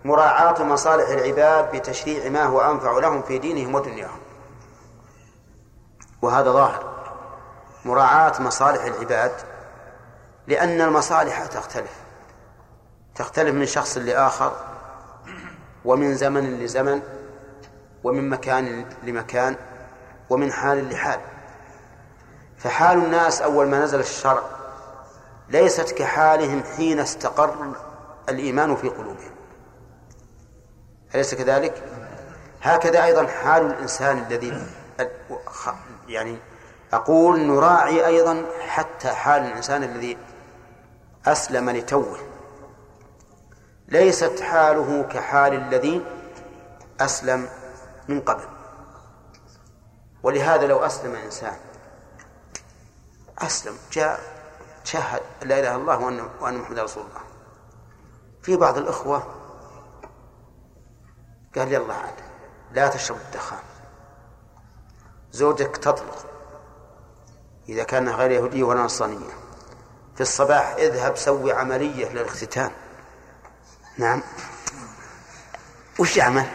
مراعاة مصالح العباد بتشريع ما هو أنفع لهم في دينهم ودنياهم. وهذا ظاهر. مراعاة مصالح العباد لأن المصالح تختلف. تختلف من شخص لآخر ومن زمن لزمن ومن مكان لمكان ومن حال لحال. فحال الناس أول ما نزل الشرع ليست كحالهم حين استقر الإيمان في قلوبهم. أليس كذلك؟ هكذا أيضا حال الإنسان الذي يعني أقول نراعي أيضا حتى حال الإنسان الذي أسلم لتوه. ليست حاله كحال الذي أسلم من قبل. ولهذا لو أسلم إنسان أسلم جاء شهد لا إله إلا الله وأن وأن محمد رسول الله. في بعض الإخوة قال يلا عاد لا تشرب الدخان. زوجك تطلق إذا كان غير يهودية ولا نصرانية. في الصباح اذهب سوي عملية للاختتان. نعم. وش يعمل؟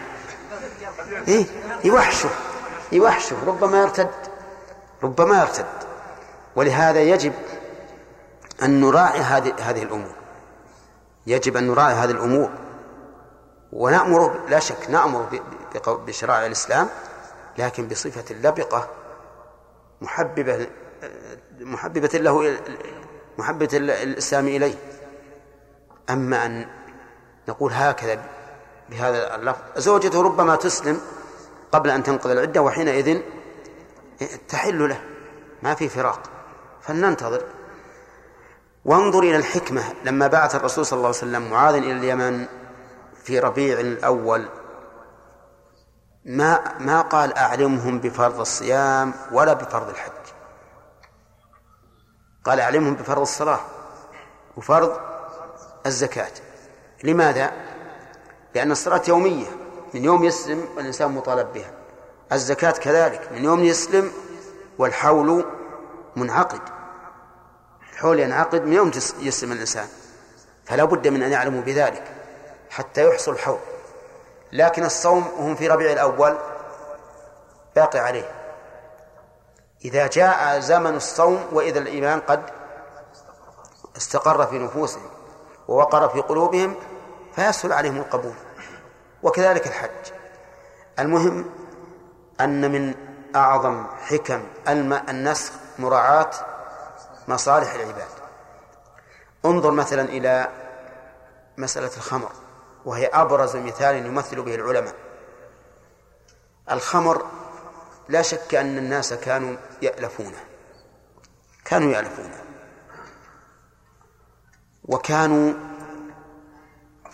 إيه؟ يوحشه. يوحشه ربما يرتد. ربما يرتد. ولهذا يجب أن نراعي هذه هذه الأمور. يجب أن نراعي هذه الأمور. ونأمر لا شك نأمر بشرائع الإسلام لكن بصفة لبقة محببة محببة له محبة الإسلام إليه. أما أن نقول هكذا بهذا اللفظ زوجته ربما تسلم قبل أن تنقضي العدة وحينئذ تحل له ما في فراق. فلننتظر. وانظر إلى الحكمة. لما بعث الرسول صلى الله عليه وسلم معاذ إلى اليمن في ربيع الأول ما ما قال أعلمهم بفرض الصيام ولا بفرض الحج. قال أعلمهم بفرض الصلاة وفرض الزكاة. لماذا؟ لأن الصلاة يومية من يوم يسلم الإنسان مطالب بها. الزكاة كذلك من يوم يسلم والحول منعقد. الحول ينعقد من يوم يسلم الإنسان. فلا بد من أن يعلموا بذلك حتى يحصل الحول. لكن الصوم وهم في ربيع الأول باقي عليه. إذا جاء زمن الصوم وإذا الإيمان قد استقر في نفوسهم ووقر في قلوبهم فيسهل عليهم القبول. وكذلك الحج. المهم أن من أعظم حكم النسخ مراعاة مصالح العباد. انظر مثلا إلى مسألة الخمر وهي أبرز مثال يمثل به العلماء. الخمر لا شك أن الناس كانوا يألفونه كانوا يألفونه وكانوا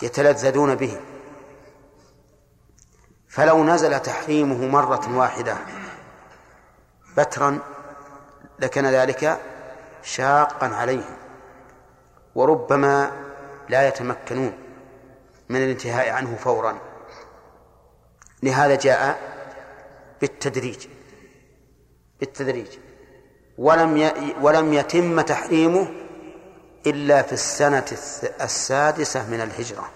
يتلذذون به. فلو نزل تحريمه مرة واحدة بترا لكان ذلك شاقا عليهم وربما لا يتمكنون من الانتهاء عنه فورا لهذا جاء بالتدريج بالتدريج ولم. ولم يتم تحريمه إلا في السنة السادسة من الهجرة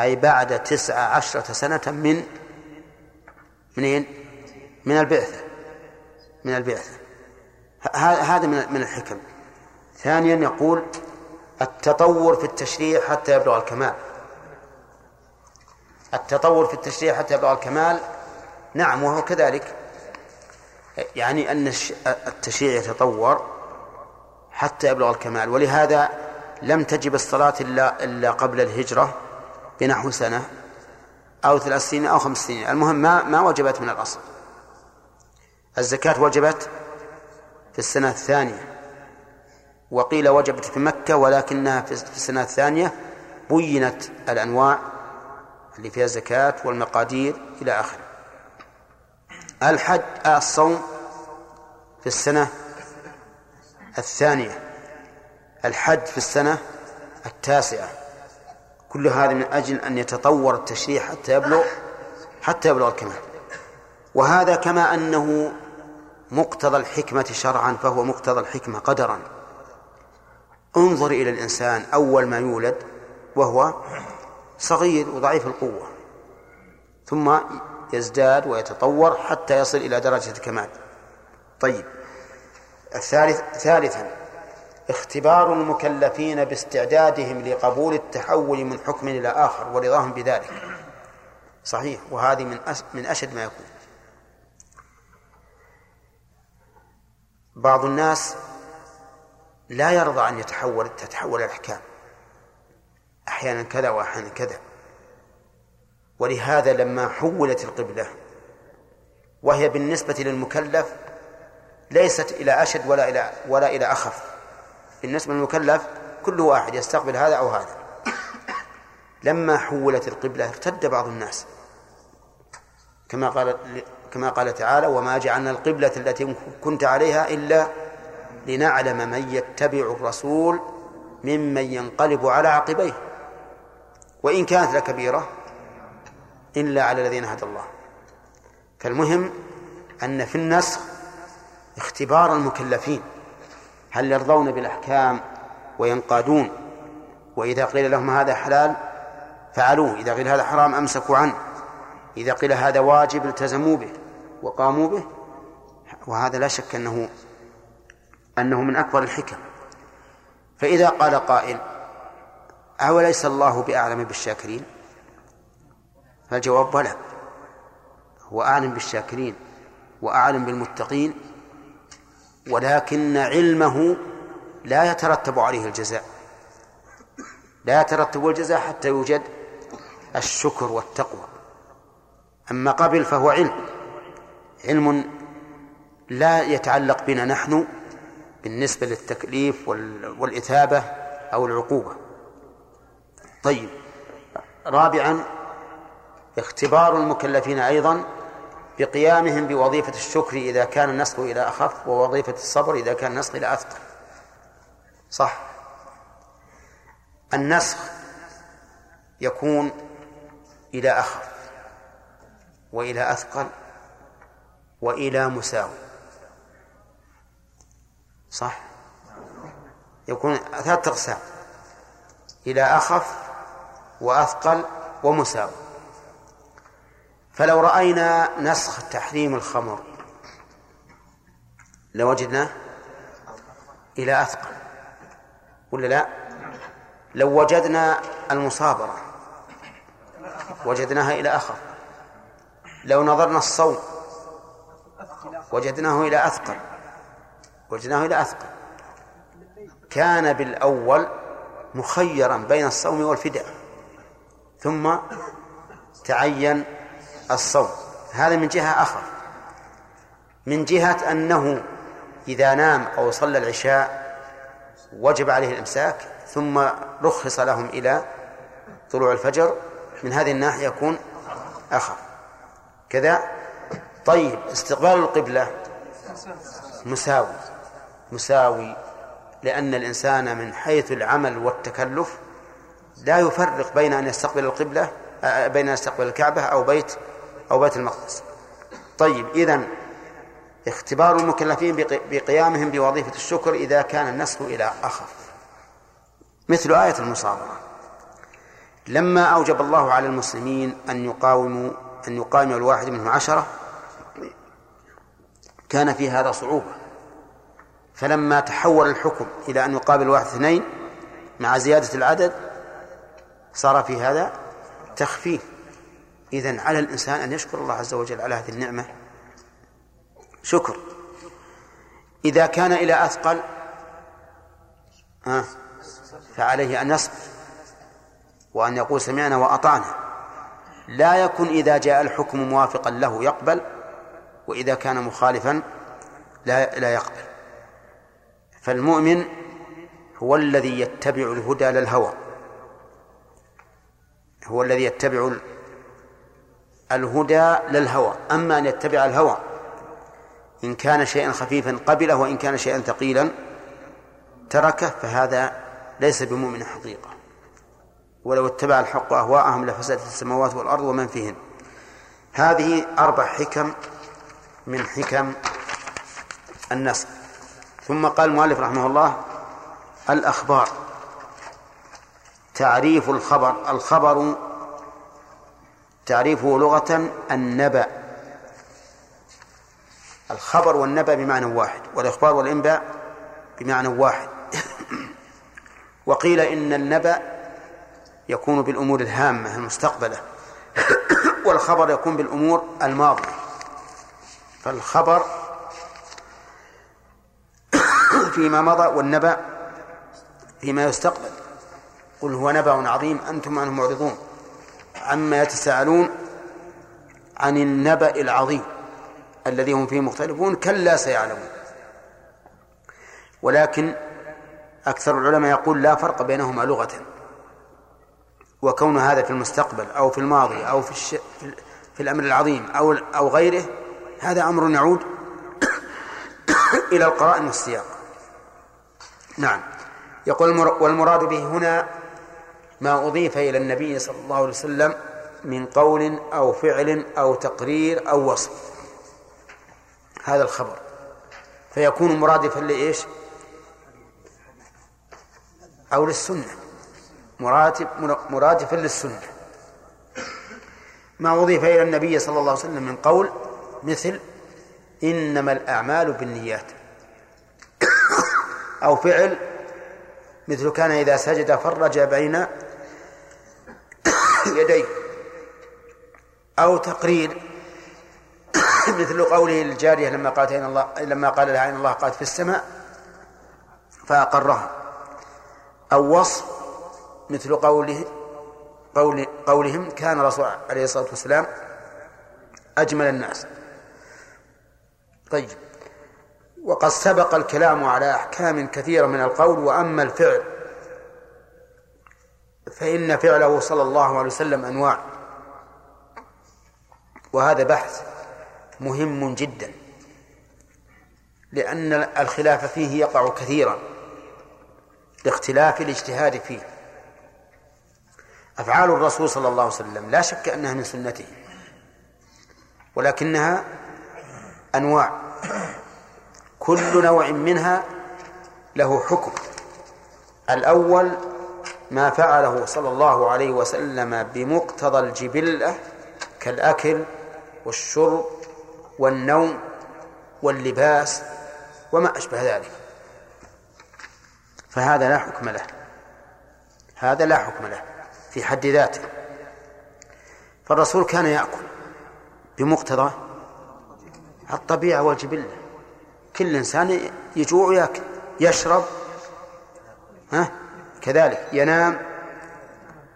أي بعد تسع عشرة سنة من منين؟ من البعثة من البعثة هذا من الحكم. ثانيا يقول التطور في التشريع حتى يبلغ الكمال. التطور في التشريع حتى يبلغ الكمال نعم وهو كذلك. يعني أن التشريع يتطور حتى يبلغ الكمال. ولهذا لم تجب الصلاة إلا إلا قبل الهجرة بنحو سنة أو ثلاث سنين أو خمس سنين. المهم ما ما وجبت من الأصل. الزكاة وجبت في السنة الثانية. وقيل وجبت في مكة ولكنها في السنة الثانية بينت الأنواع اللي فيها الزكاة والمقادير إلى آخره. الحج الصوم في السنة الثانية. الحج في السنة التاسعة. كل هذا من أجل أن يتطور التشريع حتى يبلغ حتى يبلغ الكمال. وهذا كما أنه مقتضى الحكمة شرعا فهو مقتضى الحكمة قدرا. انظر إلى الإنسان أول ما يولد وهو صغير وضعيف القوة ثم يزداد ويتطور حتى يصل إلى درجة الكمال. طيب الثالث ثالثا اختبار المكلفين باستعدادهم لقبول التحول من حكم إلى آخر ورضاهم بذلك. صحيح وهذه من من أشد ما يكون. بعض الناس لا يرضى أن يتحول تتحول الأحكام. أحيانا كذا وأحيانا كذا. ولهذا لما حولت القبلة وهي بالنسبة للمكلف ليست إلى أشد ولا إلى ولا إلى أخف. بالنسبة للمكلف كل واحد يستقبل هذا أو هذا. لما حولت القبلة ارتد بعض الناس. كما قال كما قال تعالى وما جعلنا القبلة التي كنت عليها إلا لنعلم من يتبع الرسول ممن ينقلب على عقبيه. وإن كانت لكبيرة إلا على الذين هدى الله. فالمهم أن في النسخ اختبار المكلفين هل يرضون بالأحكام وينقادون وإذا قيل لهم هذا حلال فعلوه إذا قيل هذا حرام أمسكوا عنه إذا قيل هذا واجب التزموا به. وقاموا به. وهذا لا شك أنه أنه من أكبر الحكم. فإذا قال قائل أوليس الله بأعلم بالشاكرين؟ فالجواب بلى. هو أعلم بالشاكرين وأعلم بالمتقين ولكن علمه لا يترتب عليه الجزاء. لا يترتب الجزاء حتى يوجد الشكر والتقوى. أما قبل فهو علم. علم لا يتعلق بنا نحن بالنسبة للتكليف والإثابة أو العقوبة. طيب. رابعا اختبار المكلفين أيضا بقيامهم بوظيفة الشكر إذا كان النسخ إلى أخف ووظيفة الصبر إذا كان النسخ إلى أثقل صح. النسخ يكون إلى أخف وإلى أثقل. وإلى مساوي صح؟ يكون ثلاثة أقسام. إلى أخف وأثقل ومساوي فلو رأينا نسخ تحريم الخمر لوجدناه إلى أثقل. ولا لا؟ لو وجدنا المصابرة وجدناها إلى أخف. لو نظرنا الصوم وجدناه إلى أثقل. وجدناه إلى أثقل. كان بالأول مخيرا بين الصوم والفداء. ثم تعين الصوم. هذا من جهة أخر. من جهة أنه إذا نام أو صلى العشاء وجب عليه الإمساك ثم رخص لهم إلى طلوع الفجر من هذه الناحية يكون أخر. كذا طيب استقبال القبلة. مساوي. مساوي لأن الإنسان من حيث العمل والتكلف لا يفرق بين أن يستقبل القبلة بين أن يستقبل الكعبة أو بيت أو بيت المقدس. طيب إذن اختبار المكلفين بق- بقيامهم بوظيفة الشكر إذا كان النسخ إلى أخف. مثل آية المصابرة. لما أوجب الله على المسلمين أن يقاوموا أن يقاوم الواحد منهم عشرة كان في هذا صعوبة. فلما تحول الحكم إلى أن يقابل الواحد اثنين مع زيادة العدد صار في هذا تخفيف. إذن على الإنسان أن يشكر الله عز وجل على هذه النعمة. شكر. إذا كان إلى أثقل فعليه أن يصبر وأن يقول سمعنا وأطعنا. لا يكن إذا جاء الحكم موافقا له يقبل وإذا كان مخالفا لا لا يقبل. فالمؤمن هو الذي يتبع الهدى للهوى. هو الذي يتبع الهدى للهوى. أما أن يتبع الهوى إن كان شيئا خفيفا قبله وإن كان شيئا ثقيلا تركه فهذا ليس بمؤمن حقيقة. ولو اتبع الحق أهواءهم لفسدت السماوات والأرض ومن فيهن. هذه أربع حكم من حكم النصر ثم قال المؤلف رحمه الله الأخبار تعريف الخبر الخبر تعريفه لغة النبأ. الخبر والنبأ بمعنى واحد والإخبار والإنباء بمعنى واحد. وقيل إن النبأ يكون بالأمور الهامة المستقبلة والخبر يكون بالأمور الماضية. فالخبر فيما مضى والنبأ فيما يستقبل. قل هو نبأ عظيم أنتم عنه معرضون. عما يتساءلون عن النبأ العظيم الذي هم فيه مختلفون كلا سيعلمون. ولكن أكثر العلماء يقول لا فرق بينهما لغة. وكون هذا في المستقبل أو في الماضي أو في, الش... في الأمر العظيم أو أو غيره هذا أمر يعود إلى القرائن والسياق. نعم. يقول والمراد به هنا ما أضيف إلى النبي صلى الله عليه وسلم من قول أو فعل أو تقرير أو وصف. هذا الخبر. فيكون مرادفا لإيش؟ أو للسنة. مراتب مرادفا للسنة. ما أضيف إلى النبي صلى الله عليه وسلم من قول مثل إنما الأعمال بالنيات. أو فعل مثل كان إذا سجد فرج بين يديه. أو تقرير مثل قوله للجارية لما قالت أين الله لما قال لها أين الله قالت في السماء فأقرها. أو وصف مثل قوله قول قولهم كان الرسول عليه الصلاة والسلام أجمل الناس. طيب. وقد سبق الكلام على أحكام كثيرة من القول وأما الفعل فإن فعله صلى الله عليه وسلم أنواع. وهذا بحث مهم جدا لأن الخلاف فيه يقع كثيرا لاختلاف الاجتهاد فيه. أفعال الرسول صلى الله عليه وسلم لا شك أنها من سنته ولكنها أنواع. كل نوع منها له حكم. الأول ما فعله صلى الله عليه وسلم بمقتضى الجبلة كالأكل والشرب والنوم واللباس وما أشبه ذلك. فهذا لا حكم له. هذا لا حكم له في حد ذاته. فالرسول كان يأكل بمقتضى الطبيعة والجبلة كل إنسان يجوع ويأكل يشرب ها؟ كذلك ينام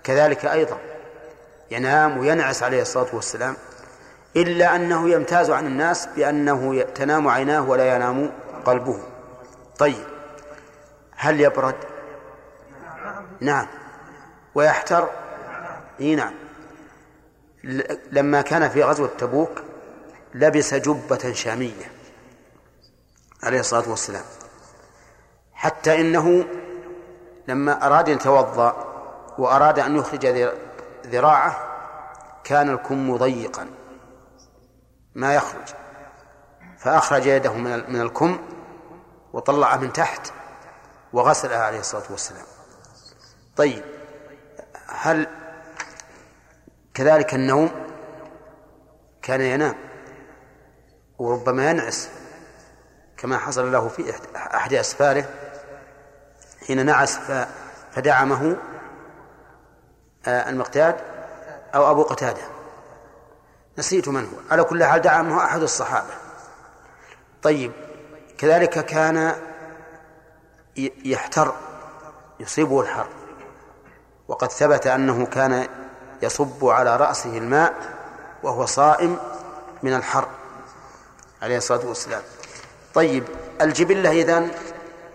كذلك أيضا ينام وينعس عليه الصلاة والسلام إلا أنه يمتاز عن الناس بأنه تنام عيناه ولا ينام قلبه. طيب هل يبرد؟ نعم. ويحتر؟ إي نعم. لما كان في غزوة تبوك لبس جبة شامية عليه الصلاة والسلام. حتى إنه لما أراد أن يتوضأ وأراد أن يخرج ذراعه كان الكم ضيقا ما يخرج. فأخرج يده من الكم وطلعها من تحت وغسلها عليه الصلاة والسلام. طيب هل كذلك النوم كان ينام؟ وربما ينعس كما حصل له في أحد أسفاره. حين نعس فدعمه المقتاد أو أبو قتادة. نسيت من هو. على كل حال دعمه أحد الصحابة. طيب كذلك كان يحتر يصيبه الحر. وقد ثبت أنه كان يصب على رأسه الماء وهو صائم من الحر. عليه الصلاة والسلام. طيب الجبلة إذن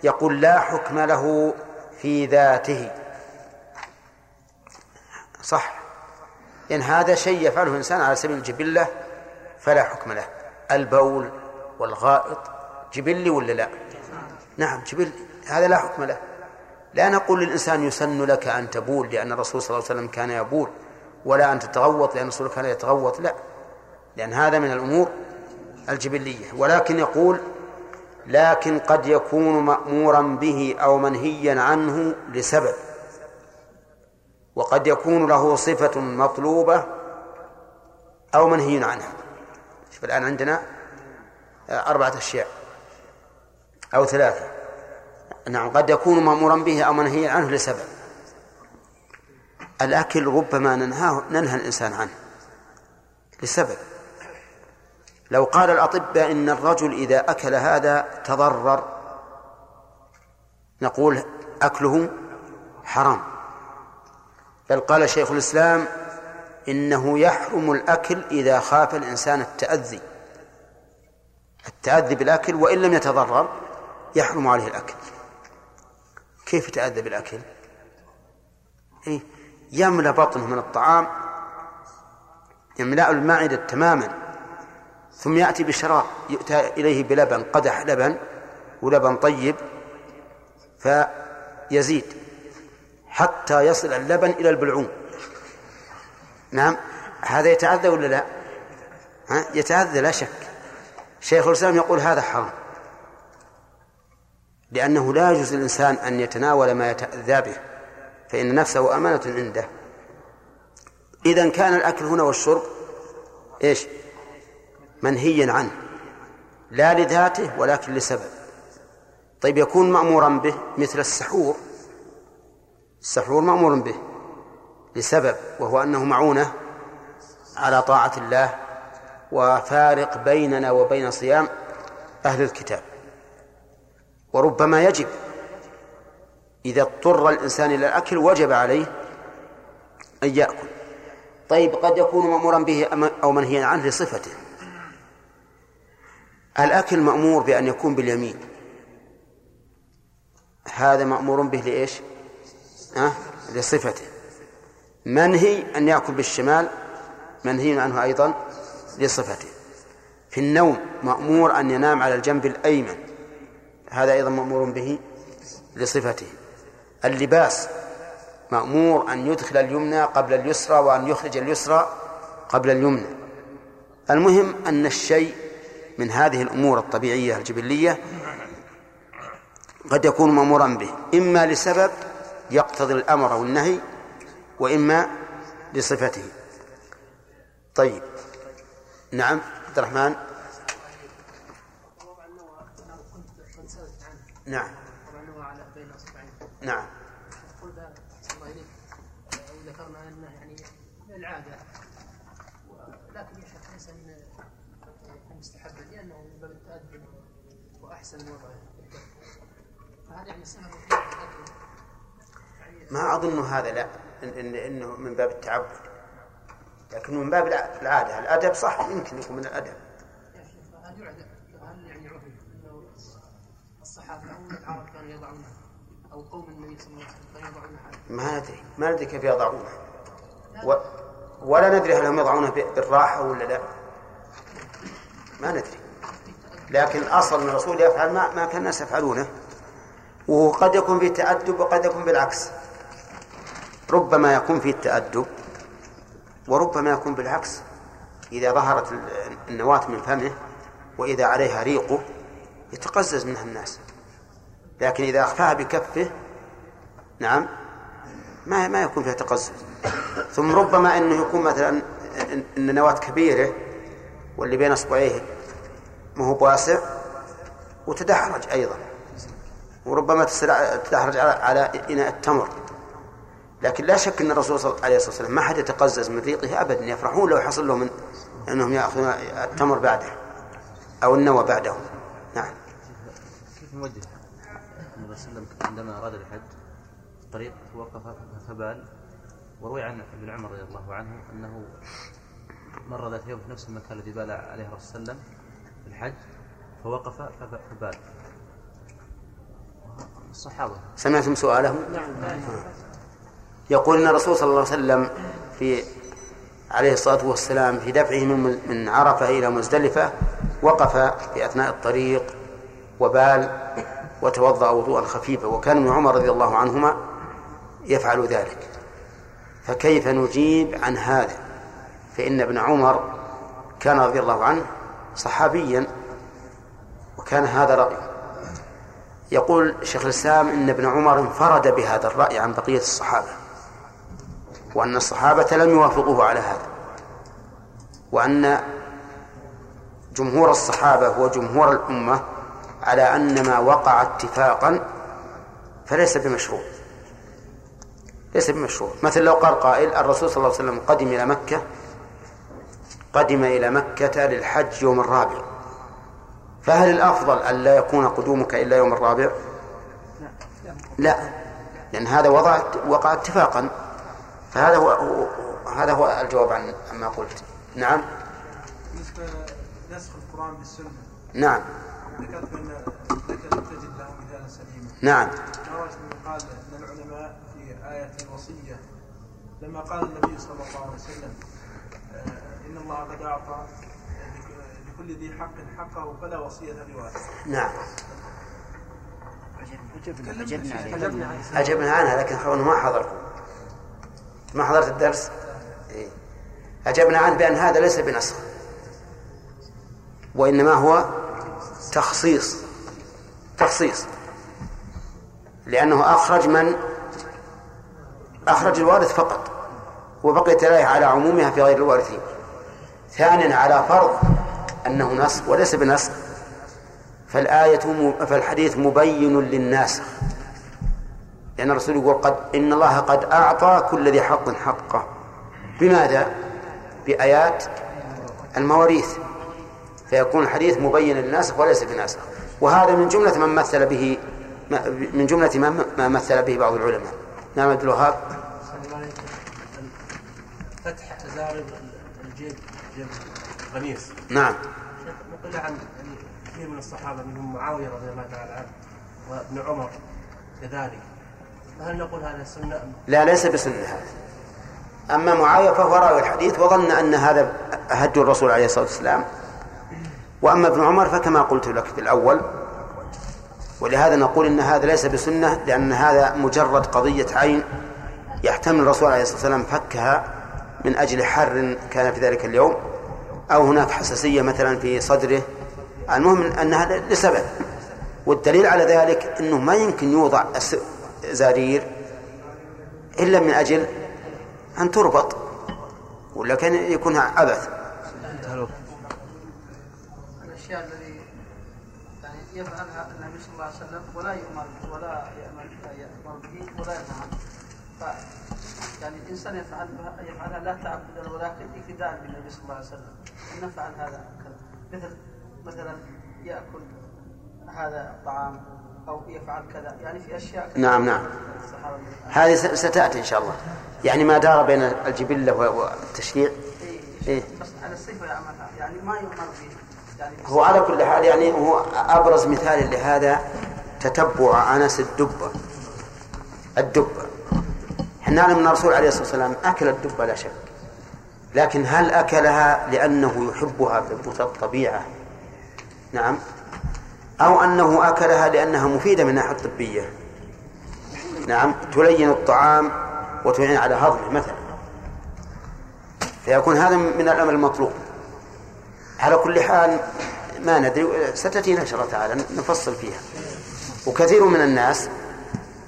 يقول لا حكم له في ذاته. صح. إن هذا شيء يفعله الإنسان على سبيل الجبلة فلا حكم له. البول والغائط جبلي ولا لا؟ نعم جبلي. هذا لا حكم له. لا نقول للإنسان يسن لك أن تبول لأن الرسول صلى الله عليه وسلم كان يبول ولا أن تتغوط لأن الرسول كان يتغوط لا. لأن هذا من الأمور الجبلية. ولكن يقول لكن قد يكون مأمورا به أو منهيا عنه لسبب. وقد يكون له صفة مطلوبة أو منهي عنها. شوف الآن عندنا أربعة أشياء أو ثلاثة. نعم قد يكون مأمورا به أو منهيا عنه لسبب. الأكل ربما ننهاه ننهى الإنسان عنه لسبب. لو قال الأطباء إن الرجل إذا أكل هذا تضرر نقول أكله حرام. بل قال شيخ الإسلام إنه يحرم الأكل إذا خاف الإنسان التأذي. التأذي بالأكل وإن لم يتضرر يحرم عليه الأكل. كيف يتأذى بالأكل؟ إيه؟ يملأ بطنه من الطعام يملأ المعدة تماما. ثم يأتي بشراب يؤتى إليه بلبن قدح لبن ولبن طيب فيزيد حتى يصل اللبن إلى البلعوم. نعم هذا يتعذى ولا لا؟ ها؟ يتعذى لا شك. شيخ الإسلام يقول هذا حرام. لأنه لا يجوز للإنسان أن يتناول ما يتأذى به فإن نفسه أمانة عنده. إذا كان الأكل هنا والشرب إيش؟ منهيا عنه لا لذاته ولكن لسبب. طيب يكون مأمورا به مثل السحور؟ السحور مأمور به لسبب وهو أنه معونة على طاعة الله وفارق بيننا وبين صيام أهل الكتاب. وربما يجب إذا اضطر الإنسان إلى الأكل وجب عليه أن يأكل. طيب قد يكون مأمورا به أو منهيا عنه لصفته. الأكل مأمور بأن يكون باليمين. هذا مأمور به لإيش؟ أه؟ لصفته. منهي أن يأكل بالشمال منهي عنه أيضا لصفته. في النوم مأمور أن ينام على الجنب الأيمن. هذا أيضا مأمور به لصفته. اللباس مأمور أن يدخل اليمنى قبل اليسرى وأن يخرج اليسرى قبل اليمنى. المهم أن الشيء من هذه الأمور الطبيعية الجبلية قد يكون مأمورا به إما لسبب يقتضي الأمر أو النهي وإما لصفته. طيب. نعم عبد الرحمن. نعم. نعم قلت الله اليك ذكرنا انه يعني العاده لكن يا شيخ ليس من المستحب لأنه من باب التادب ما أظن هذا لا إن إن إنه من باب التعبد. لكنه من باب العادة. الأدب صح يمكن يكون من الأدب. الصحابه أو العرب كانوا أو قوم عليه ما ندري ما ندري كيف يضعونه. و ولا ندري هل هم يضعونه بالراحة ولا لا. ما ندري. لكن الأصل أن الرسول يفعل ما, ما كان الناس يفعلونه. وقد يكون فيه تأدب وقد يكون بالعكس. ربما يكون فيه التأدب وربما يكون بالعكس. إذا ظهرت ال- النواة من فمه وإذا عليها ريقه يتقزز منها الناس. لكن إذا أخفاها بكفه نعم ما ما يكون فيها تقزز. ثم ربما أنه يكون مثلا أن نواة كبيرة واللي بين أصبعيه ما هو بواسع وتدحرج أيضا. وربما تدحرج على على إناء التمر. لكن لا شك أن الرسول صلى الله عليه وسلم ما حد يتقزز من ريقه أبدا يفرحون لو حصل لهم أنهم يأخذون التمر بعده أو النوى بعده. نعم. كيف نوجه النبي صلى الله عليه وسلم عندما أراد الحج؟ الطريق وقف فبال وروي عن ابن عمر رضي الله عنه أنه مر ذات يوم في نفس المكان الذي بال عليه الرسول صلى الله عليه وسلم. الحج فوقف فبال. الصحابة. سمعتم سؤاله؟ نعم. يقول إن الرسول صلى الله عليه وسلم في عليه الصلاة والسلام في دفعه من من عرفة إلى مزدلفة وقف في أثناء الطريق وبال وتوضأ وضوءا خفيفا وكان ابن عمر رضي الله عنهما يفعل ذلك. فكيف نجيب عن هذا؟ فإن ابن عمر كان رضي الله عنه صحابيا وكان هذا رايه يقول شيخ الإسلام إن ابن عمر انفرد بهذا الرأي عن بقية الصحابة وأن الصحابة لم يوافقوه على هذا وأن جمهور الصحابة وجمهور الأمة على أن ما وقع اتفاقا فليس بمشروع. ليس بمشروع. مثل لو قال قائل الرسول صلى الله عليه وسلم قدم إلى مكة قدم إلى مكة للحج يوم الرابع. فهل الأفضل أن لا يكون قدومك إلا يوم الرابع؟ لا. لأن هذا وضع وقع اتفاقا. فهذا هو هذا هو الجواب عن عما قلت. نعم. بالنسبة نسخ القرآن بالسنة نعم. ذكرت تجد له مثالا سليما. نعم. ما من قال أن العلماء في آية الوصية لما قال النبي صلى الله عليه وسلم إن الله قد أعطى لكل ذي حق حقه فلا وصية لوارث نعم. أجبنا عليه أجبنا عنها لكن خلونا ما حضركم ما حضرت الدرس؟ إيه. أجبنا عنه بأن هذا ليس بنسخ وإنما هو تخصيص. تخصيص. لأنه أخرج من؟ أخرج الوارث فقط وبقيت الآية على عمومها في غير الوارثين. ثانيا على فرض أنه نسخ وليس بنسخ فالآية. فالحديث مبين للناسخ لأن الرسول يقول قد إن الله قد أعطى كل ذي حق حقه. بماذا؟ بآيات المواريث. فيكون الحديث مبين للناسخ وليس بناسخ وهذا من جملة من مثل به من جملة ما مثل به بعض العلماء. نعم عبد الوهاب. فتح زارب الجيب جيب القميص نعم. نقل عن كثير من الصحابة منهم معاوية رضي الله تعالى عنه وابن عمر كذلك. فهل نقول هذا سنة أم؟ لا ليس بسنة هذا. أما معاوية فهو راوي الحديث وظن أن هذا هدي الرسول عليه الصلاة والسلام. وأما ابن عمر فكما قلت لك في الأول ولهذا نقول إن هذا ليس بسنة لأن هذا مجرد قضية عين يحتمل الرسول عليه الصلاة والسلام فكها من أجل حر كان في ذلك اليوم أو هناك حساسية مثلا في صدره. المهم أنها لسبب والدليل على ذلك أنه ما يمكن يوضع زارير إلا من أجل أن تربط ولا كان يكون عبث. الأشياء الذي يعني يفعلها النبي صلى الله عليه وسلم ولا يؤمر ولا يأمر به ولا ينهى يعني الإنسان يفعل يفعلها لا تعبدا ولكن اقتداء بالنبي صلى الله عليه وسلم. إن نفعل هذا كذا مثل مثلا يأكل هذا الطعام أو يفعل كذا. يعني في أشياء كثيرة. نعم نعم. هذه س- ستأتي إن شاء الله. يعني ما دار بين الجبلة والتشريع. إيه. بس على الصفه يعملها يعني ما يؤمر به. يعني هو على كل حال يعني هو أبرز مثال لهذا تتبع أنس الدبة. الدبة. إحنا نعلم أن الرسول عليه الصلاة والسلام أكل الدبة لا شك. لكن هل أكلها لأنه يحبها بمقتضى الطبيعة؟ نعم. أو أنه أكلها لأنها مفيدة من الناحية الطبية؟ نعم. تلين الطعام وتعين على هضمه مثلا. فيكون هذا من الأمر المطلوب. على كل حال ما ندري ستأتينا إن شاء الله تعالى نفصل فيها. وكثير من الناس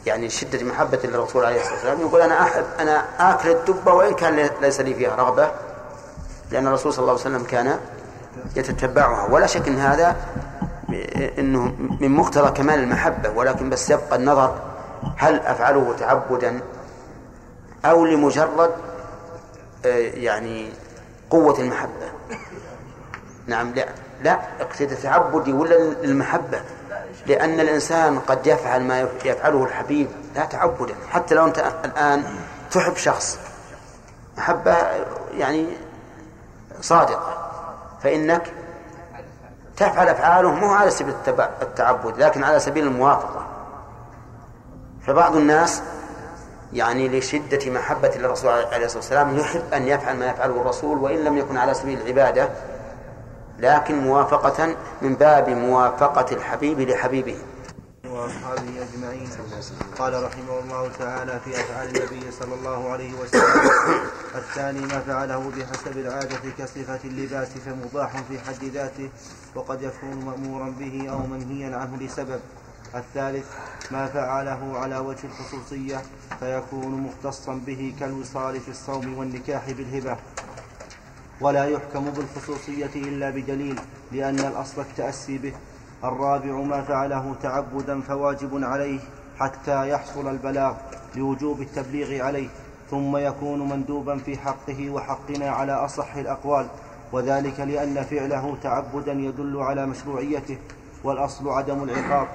يعني شدة محبة للرسول عليه الصلاة والسلام. يقول أنا أحب أنا آكل الدبة وإن كان ليس لي فيها رغبة لأن الرسول صلى الله عليه وسلم كان يتتبعها. ولا شك أن هذا إنه من مقتضى كمال المحبة ولكن بس يبقى النظر هل أفعله تعبدا أو لمجرد آه، يعني قوة المحبة. نعم لا. لا اقتدى تعبدي ولا المحبه لأن الإنسان قد يفعل ما يفعله الحبيب لا تعبدا حتى لو أنت الآن تحب شخص محبه يعني صادقه فإنك تفعل أفعاله مو على سبيل التعبد لكن على سبيل الموافقة. فبعض الناس يعني لشدة محبة للرسول عليه الصلاة والسلام يحب أن يفعل ما يفعله الرسول وإن لم يكن على سبيل العبادة لكن موافقة من باب موافقة الحبيب لحبيبه. وأصحابه أجمعين. قال رحمه الله تعالى في أفعال النبي صلى الله عليه وسلم الثاني ما فعله بحسب العادة كصفة اللباس فمباح في حد ذاته وقد يكون مأمورا به أو منهيا عنه لسبب. الثالث ما فعله على وجه الخصوصية فيكون مختصا به كالوصال في الصوم والنكاح بالهبة. ولا يحكم بالخصوصية إلا بدليل لأن الأصل التأسي به. الرابع ما فعله تعبدا فواجب عليه حتى يحصل البلاغ لوجوب التبليغ عليه ثم يكون مندوبا في حقه وحقنا على أصح الأقوال. وذلك لأن فعله تعبدا يدل على مشروعيته. والأصل عدم العقاب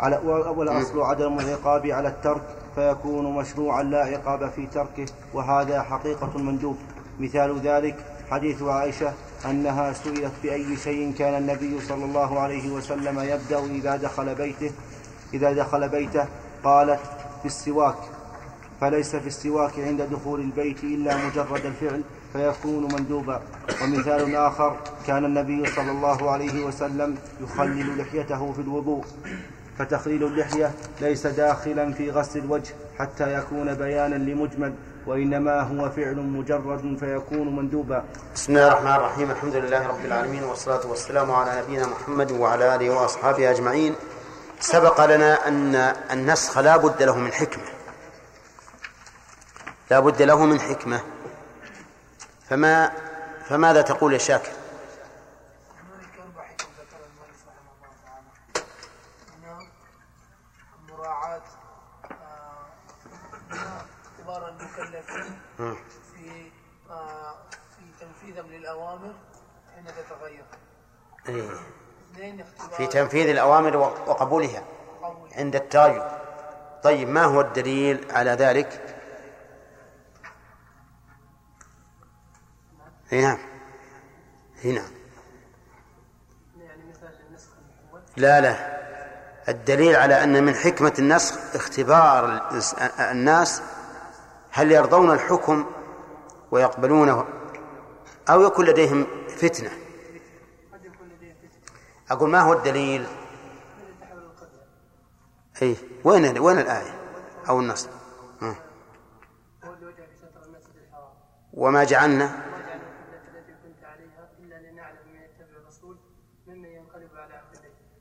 على والأصل عدم العقاب على الترك فيكون مشروعا لا عقاب في تركه وهذا حقيقة المندوب مثال ذلك حديث عائشة أنها سئلت بأي شيء كان النبي صلى الله عليه وسلم يبدأ إذا دخل بيته. إذا دخل بيته قالت في السواك فليس في السواك عند دخول البيت إلا مجرد الفعل فيكون مندوبا. ومثال آخر كان النبي صلى الله عليه وسلم يخلل لحيته في الوضوء. فتخليل اللحية ليس داخلا في غسل الوجه حتى يكون بيانا لمجمل. وإنما هو فعل مجرد فيكون مندوبا. بسم الله الرحمن الرحيم. الحمد لله رب العالمين والصلاة والسلام على نبينا محمد وعلى آله وأصحابه أجمعين. سبق لنا أن النسخ لا بد له من حكمة. لا بد له من حكمة. فما فماذا تقول يا شاكر في آه، في تنفيذهم للاوامر حين تتغير. إيه. في تنفيذ الأوامر وقبولها عند التغير. طيب ما هو الدليل على ذلك؟ نعم نعم لا لا الدليل على أن من حكمة النسخ اختبار الناس هل يرضون الحكم ويقبلونه أو يكون لديهم فتنة أقول ما هو الدليل؟ أي وين وين الآية؟ أو النص؟ وما جعلنا؟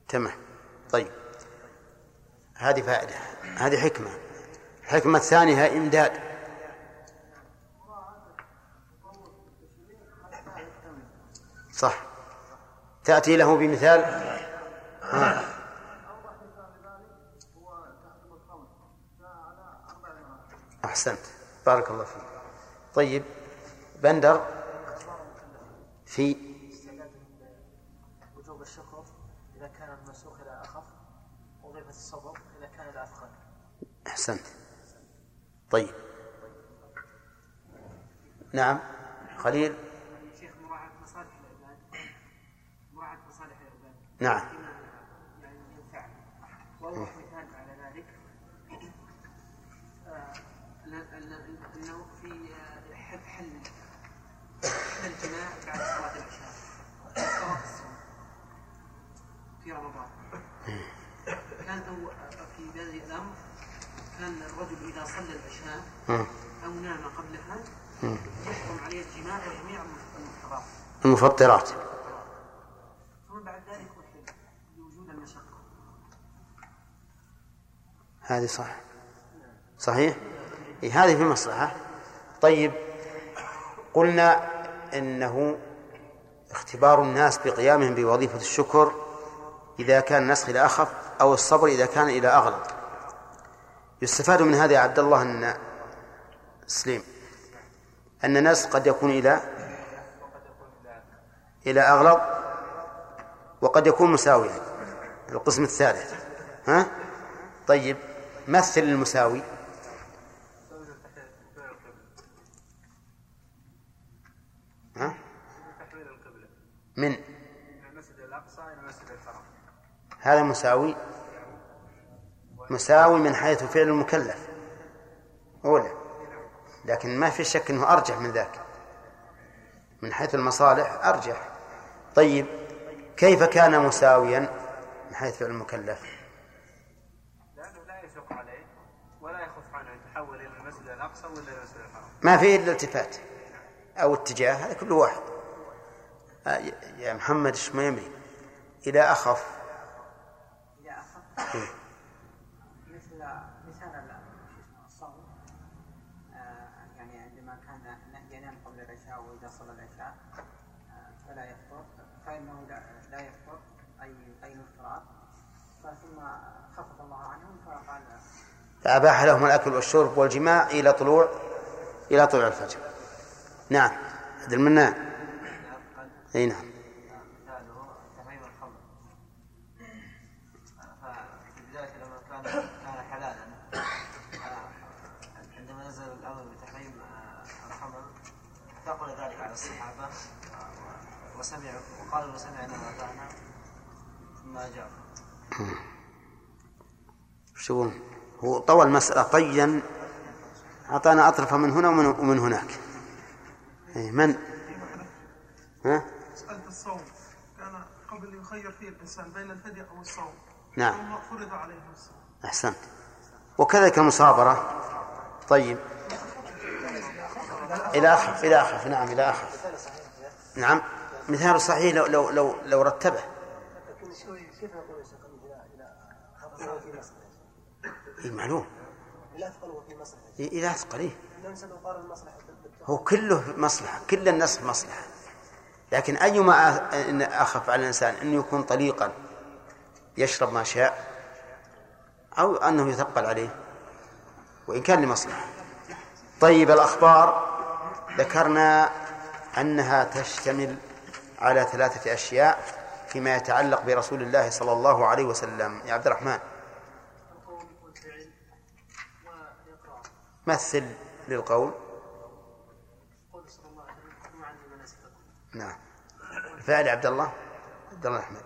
تمام. طيب. هذه فائدة. هذه حكمة. الحكمة الثانية إمداد. صح. تأتي له بمثال؟ ها. أحسنت. بارك الله فيك. طيب بندر في وجوب الشكر إذا كان المسوق إلى أخف وضيفة الصبر إذا كان إلى أثقل. أحسنت. طيب. نعم. خليل. نعم. وأوضح مثال على ذلك أنه في حل حل الجماع بعد صلاة العشاء الصوم في رمضان كان في هذا الأمر كان الرجل إذا صلى العشاء أو نام قبلها يحرم عليه الجماع وجميع المفطرات المفطرات. هذه صح صحيح؟ إيه هذه في مصلحة. طيب قلنا إنه اختبار الناس بقيامهم بوظيفة الشكر إذا كان النسخ إلى أخف أو الصبر إذا كان إلى أغلب. يستفاد من هذا يا عبد الله أن سليم أن النسخ قد يكون إلى إلى أغلب وقد يكون مساويا القسم الثالث. ها؟ طيب مثل المساوي. ها؟ من؟ المسجد الاقصى إلى المسجد هذا مساوي. مساوي من حيث فعل المكلف. أولى. لكن ما في شك أنه أرجح من ذاك. من حيث المصالح أرجح. طيب كيف كان مساويا من حيث فعل المكلف؟ ما في إلا التفات أو اتجاه هذا كل واحد. آه، يا محمد الشميمي إلى أخف. إذا أخذ إيه. مثل مثال الصوم آه، يعني عندما كان ينام قبل العشاء وإذا صلى العشاء آه، فلا يفطر فإنه لا, يفطر أي أي الافتراض ثم خفف الله عنهم فقال فأباح لهم الأكل والشرب والجماع إلى طلوع إلى طلوع الفجر. نعم. عبد المنان أي نعم. الصحابة وسمعوا وقالوا وسمعنا وأطعنا ثم أجابوا وش يقولون؟ هو طوى المسألة طيا أعطانا أطرفة من هنا ومن, ومن هناك. إيه من؟ ها؟ مسألة الصوم. كان قبل يخير فيه الإنسان بين الفدية أو الصوم. نعم. ثم فرض عليه الصوم. أحسنت. وكذلك المصابرة. طيب. إلى أخف إلى أخف نعم إلى أخف نعم. مثال صحيح لو لو لو, لو رتبه. كيف إلى أثقل إيه هو كله مصلحة كل الناس مصلحة. لكن أيما أخف على الإنسان أنه يكون طليقا يشرب ما شاء أو أنه يثقل عليه وإن كان لمصلحة. طيب الأخبار. ذكرنا أنها تشتمل على ثلاثة أشياء فيما يتعلق برسول الله صلى الله عليه وسلم. يا عبد الرحمن القول والفعل والاقرار مثل للقول قول صلى الله عليه وسلم خذوا عني مناسككم. نعم. الفعل يا عبد الله عبد الله أحمد.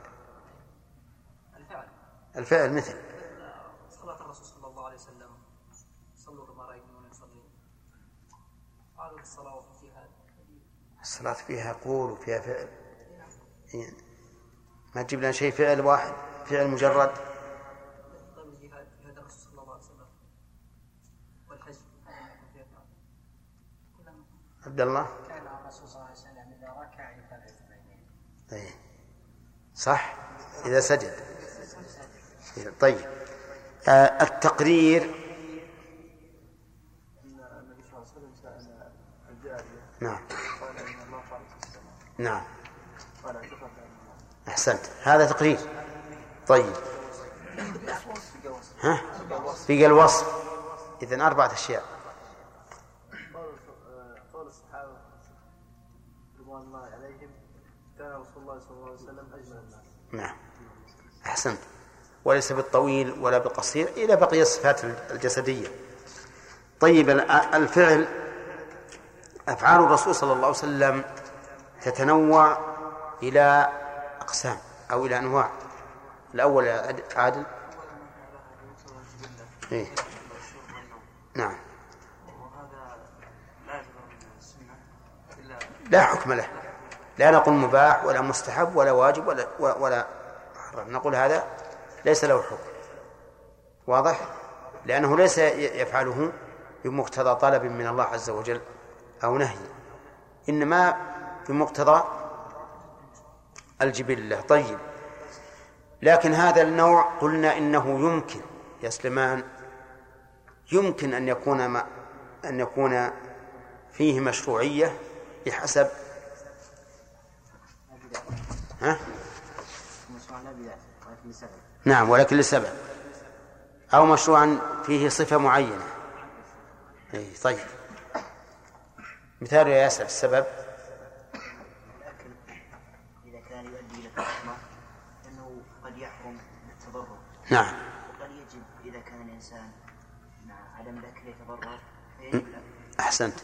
الفعل. الفعل مثل. صلاة الرسول صلى الله عليه وسلم. صلوا كما رأيتموني أصلي قالوا الصلاة فيها الصلاة فيها قول وفيها فعل. إيه. ما تجيب لنا شيء فعل واحد فعل مجرد طيب الجهاد جهاد الرسول صلى الله عليه وسلم والحج فيها فعل. كلهم عبد الله؟ كان الرسول صلى الله عليه وسلم إذا ركع يفعل اثنين. إيه. صح؟ إذا سجد. طيب. آه التقرير. نعم. نعم. أحسنت. هذا تقرير. طيب. ها؟ في الوصف إذن أربعة أشياء قال آه، قال الصحابة رضوان الله عليهم كان رسول الله صلى الله عليه وسلم أجمل الناس نعم. أحسنت. وليس بالطويل ولا بالقصير إلى بقية الصفات الجسدية. طيب ال- الفعل أفعال الرسول صلى الله عليه وسلم تتنوع إلى أقسام أو إلى أنواع. الأول عادل. إيه؟ نعم. لا حكم له. لا نقول مباح ولا مستحب ولا واجب ولا ولا محرم نقول هذا ليس له حكم. واضح؟ لأنه ليس يفعله بمقتضى طلب من الله عز وجل أو نهي. إنما بمقتضى الجبلة. طيب. لكن هذا النوع قلنا إنه يمكن. يا سليمان يمكن أن يكون ما أن يكون فيه مشروعية بحسب ها؟ نعم ولكن لسبب أو مشروعا فيه صفة معينة. أي طيب. مثال يا ياسر السبب. الأكل إذا كان يؤدي إلى الحكمة أنه قد يحرم نعم. وقد يجب إذا كان الإنسان مع عدم الأكل يتضرر أحسنت.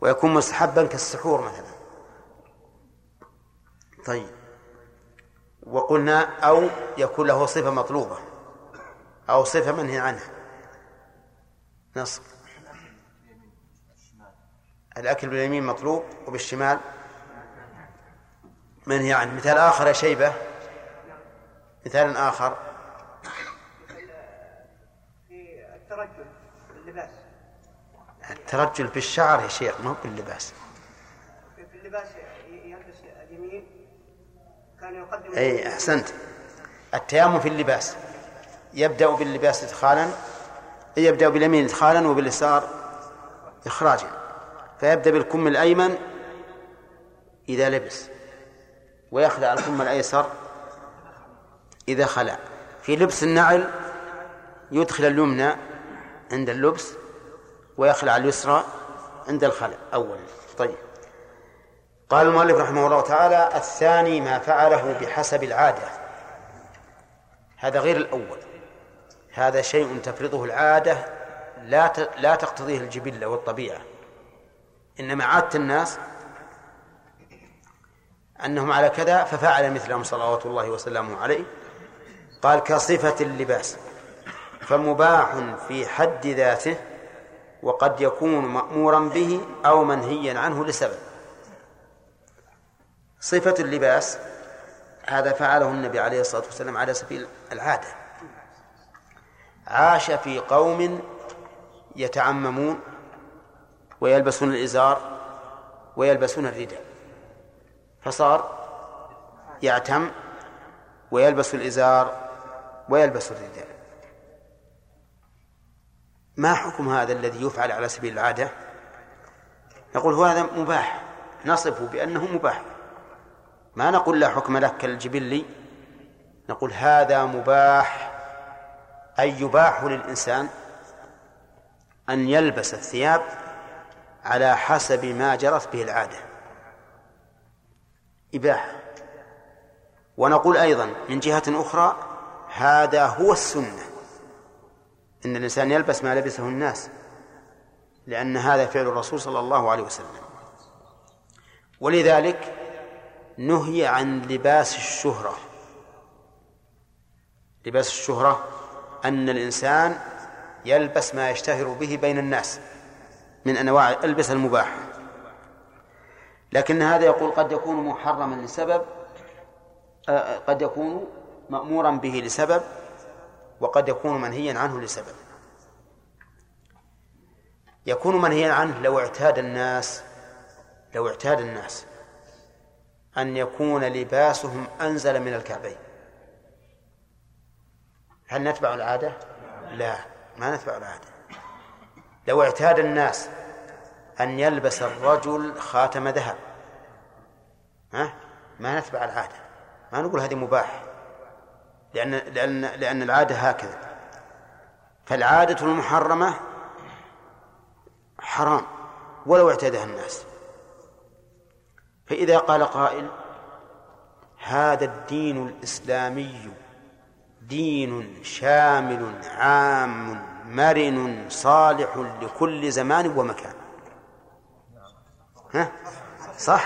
ويكون مستحبا كالسحور مثلا. طيب. وقلنا أو يكون له صفة مطلوبة أو صفة منهي عنها. نص الأكل باليمين مطلوب وبالشمال منهي عنه. مثال آخر يا شيبة. مثال آخر. الترجل باللباس. الترجل بالشعر يا شيخ ما هو باللباس في اللباس يلبس اليمين كان يقدم أي أحسنت. التيامن في اللباس. يبدأ باللباس إدخالا يبدأ باليمين إدخالا وباليسار إخراجا. فيبدأ بالكم الأيمن إذا لبس ويخلع الكم الأيسر إذا خلع. في لبس النعل يدخل اليمنى عند اللبس ويخلع اليسرى عند الخلع. أولا طيب. قال المؤلف رحمه الله تعالى الثاني ما فعله بحسب العادة. هذا غير الأول. هذا شيء تفرضه العادة لا لا تقتضيه الجبلة والطبيعة. إنما عادة الناس أنهم على كذا ففعل مثلهم صلوات الله وسلامه عليه. قال كصفة اللباس فمباح في حد ذاته وقد يكون مأمورا به أو منهيا عنه لسبب. صفة اللباس هذا فعله النبي عليه الصلاة والسلام على سبيل العادة. عاش في قوم يتعممون ويلبسون الإزار ويلبسون الرداء فصار يعتم ويلبس الإزار ويلبس الرداء ما حكم هذا الذي يفعل على سبيل العادة؟ نقول هو هذا مباح نصفه بأنه مباح. ما نقول لا حكم له كالجبلي نقول هذا مباح أي يباح للإنسان أن يلبس الثياب على حسب ما جرت به العادة. إباحة ونقول أيضا من جهة أخرى هذا هو السنة إن الإنسان يلبس ما لبسه الناس لأن هذا فعل الرسول صلى الله عليه وسلم. ولذلك نهي عن لباس الشهرة. لباس الشهرة أن الإنسان يلبس ما يشتهر به بين الناس من أنواع البس المباح لكن هذا يقول قد يكون محرما لسبب آه، قد يكون مأمورا به لسبب وقد يكون منهيا عنه لسبب. يكون منهيا عنه لو اعتاد الناس لو اعتاد الناس. أن يكون لباسهم أنزل من الكعبين. هل نتبع العادة؟ لا ما نتبع العادة. لو اعتاد الناس أن يلبس الرجل خاتم ذهب ها؟ ما نتبع العادة. ما نقول هذه مباح لأن لأن لأن العادة هكذا. فالعادة المحرمة حرام ولو اعتادها الناس. فإذا قال قائل هذا الدين الإسلامي دين شامل عام مرن صالح لكل زمان ومكان. ها؟ صح؟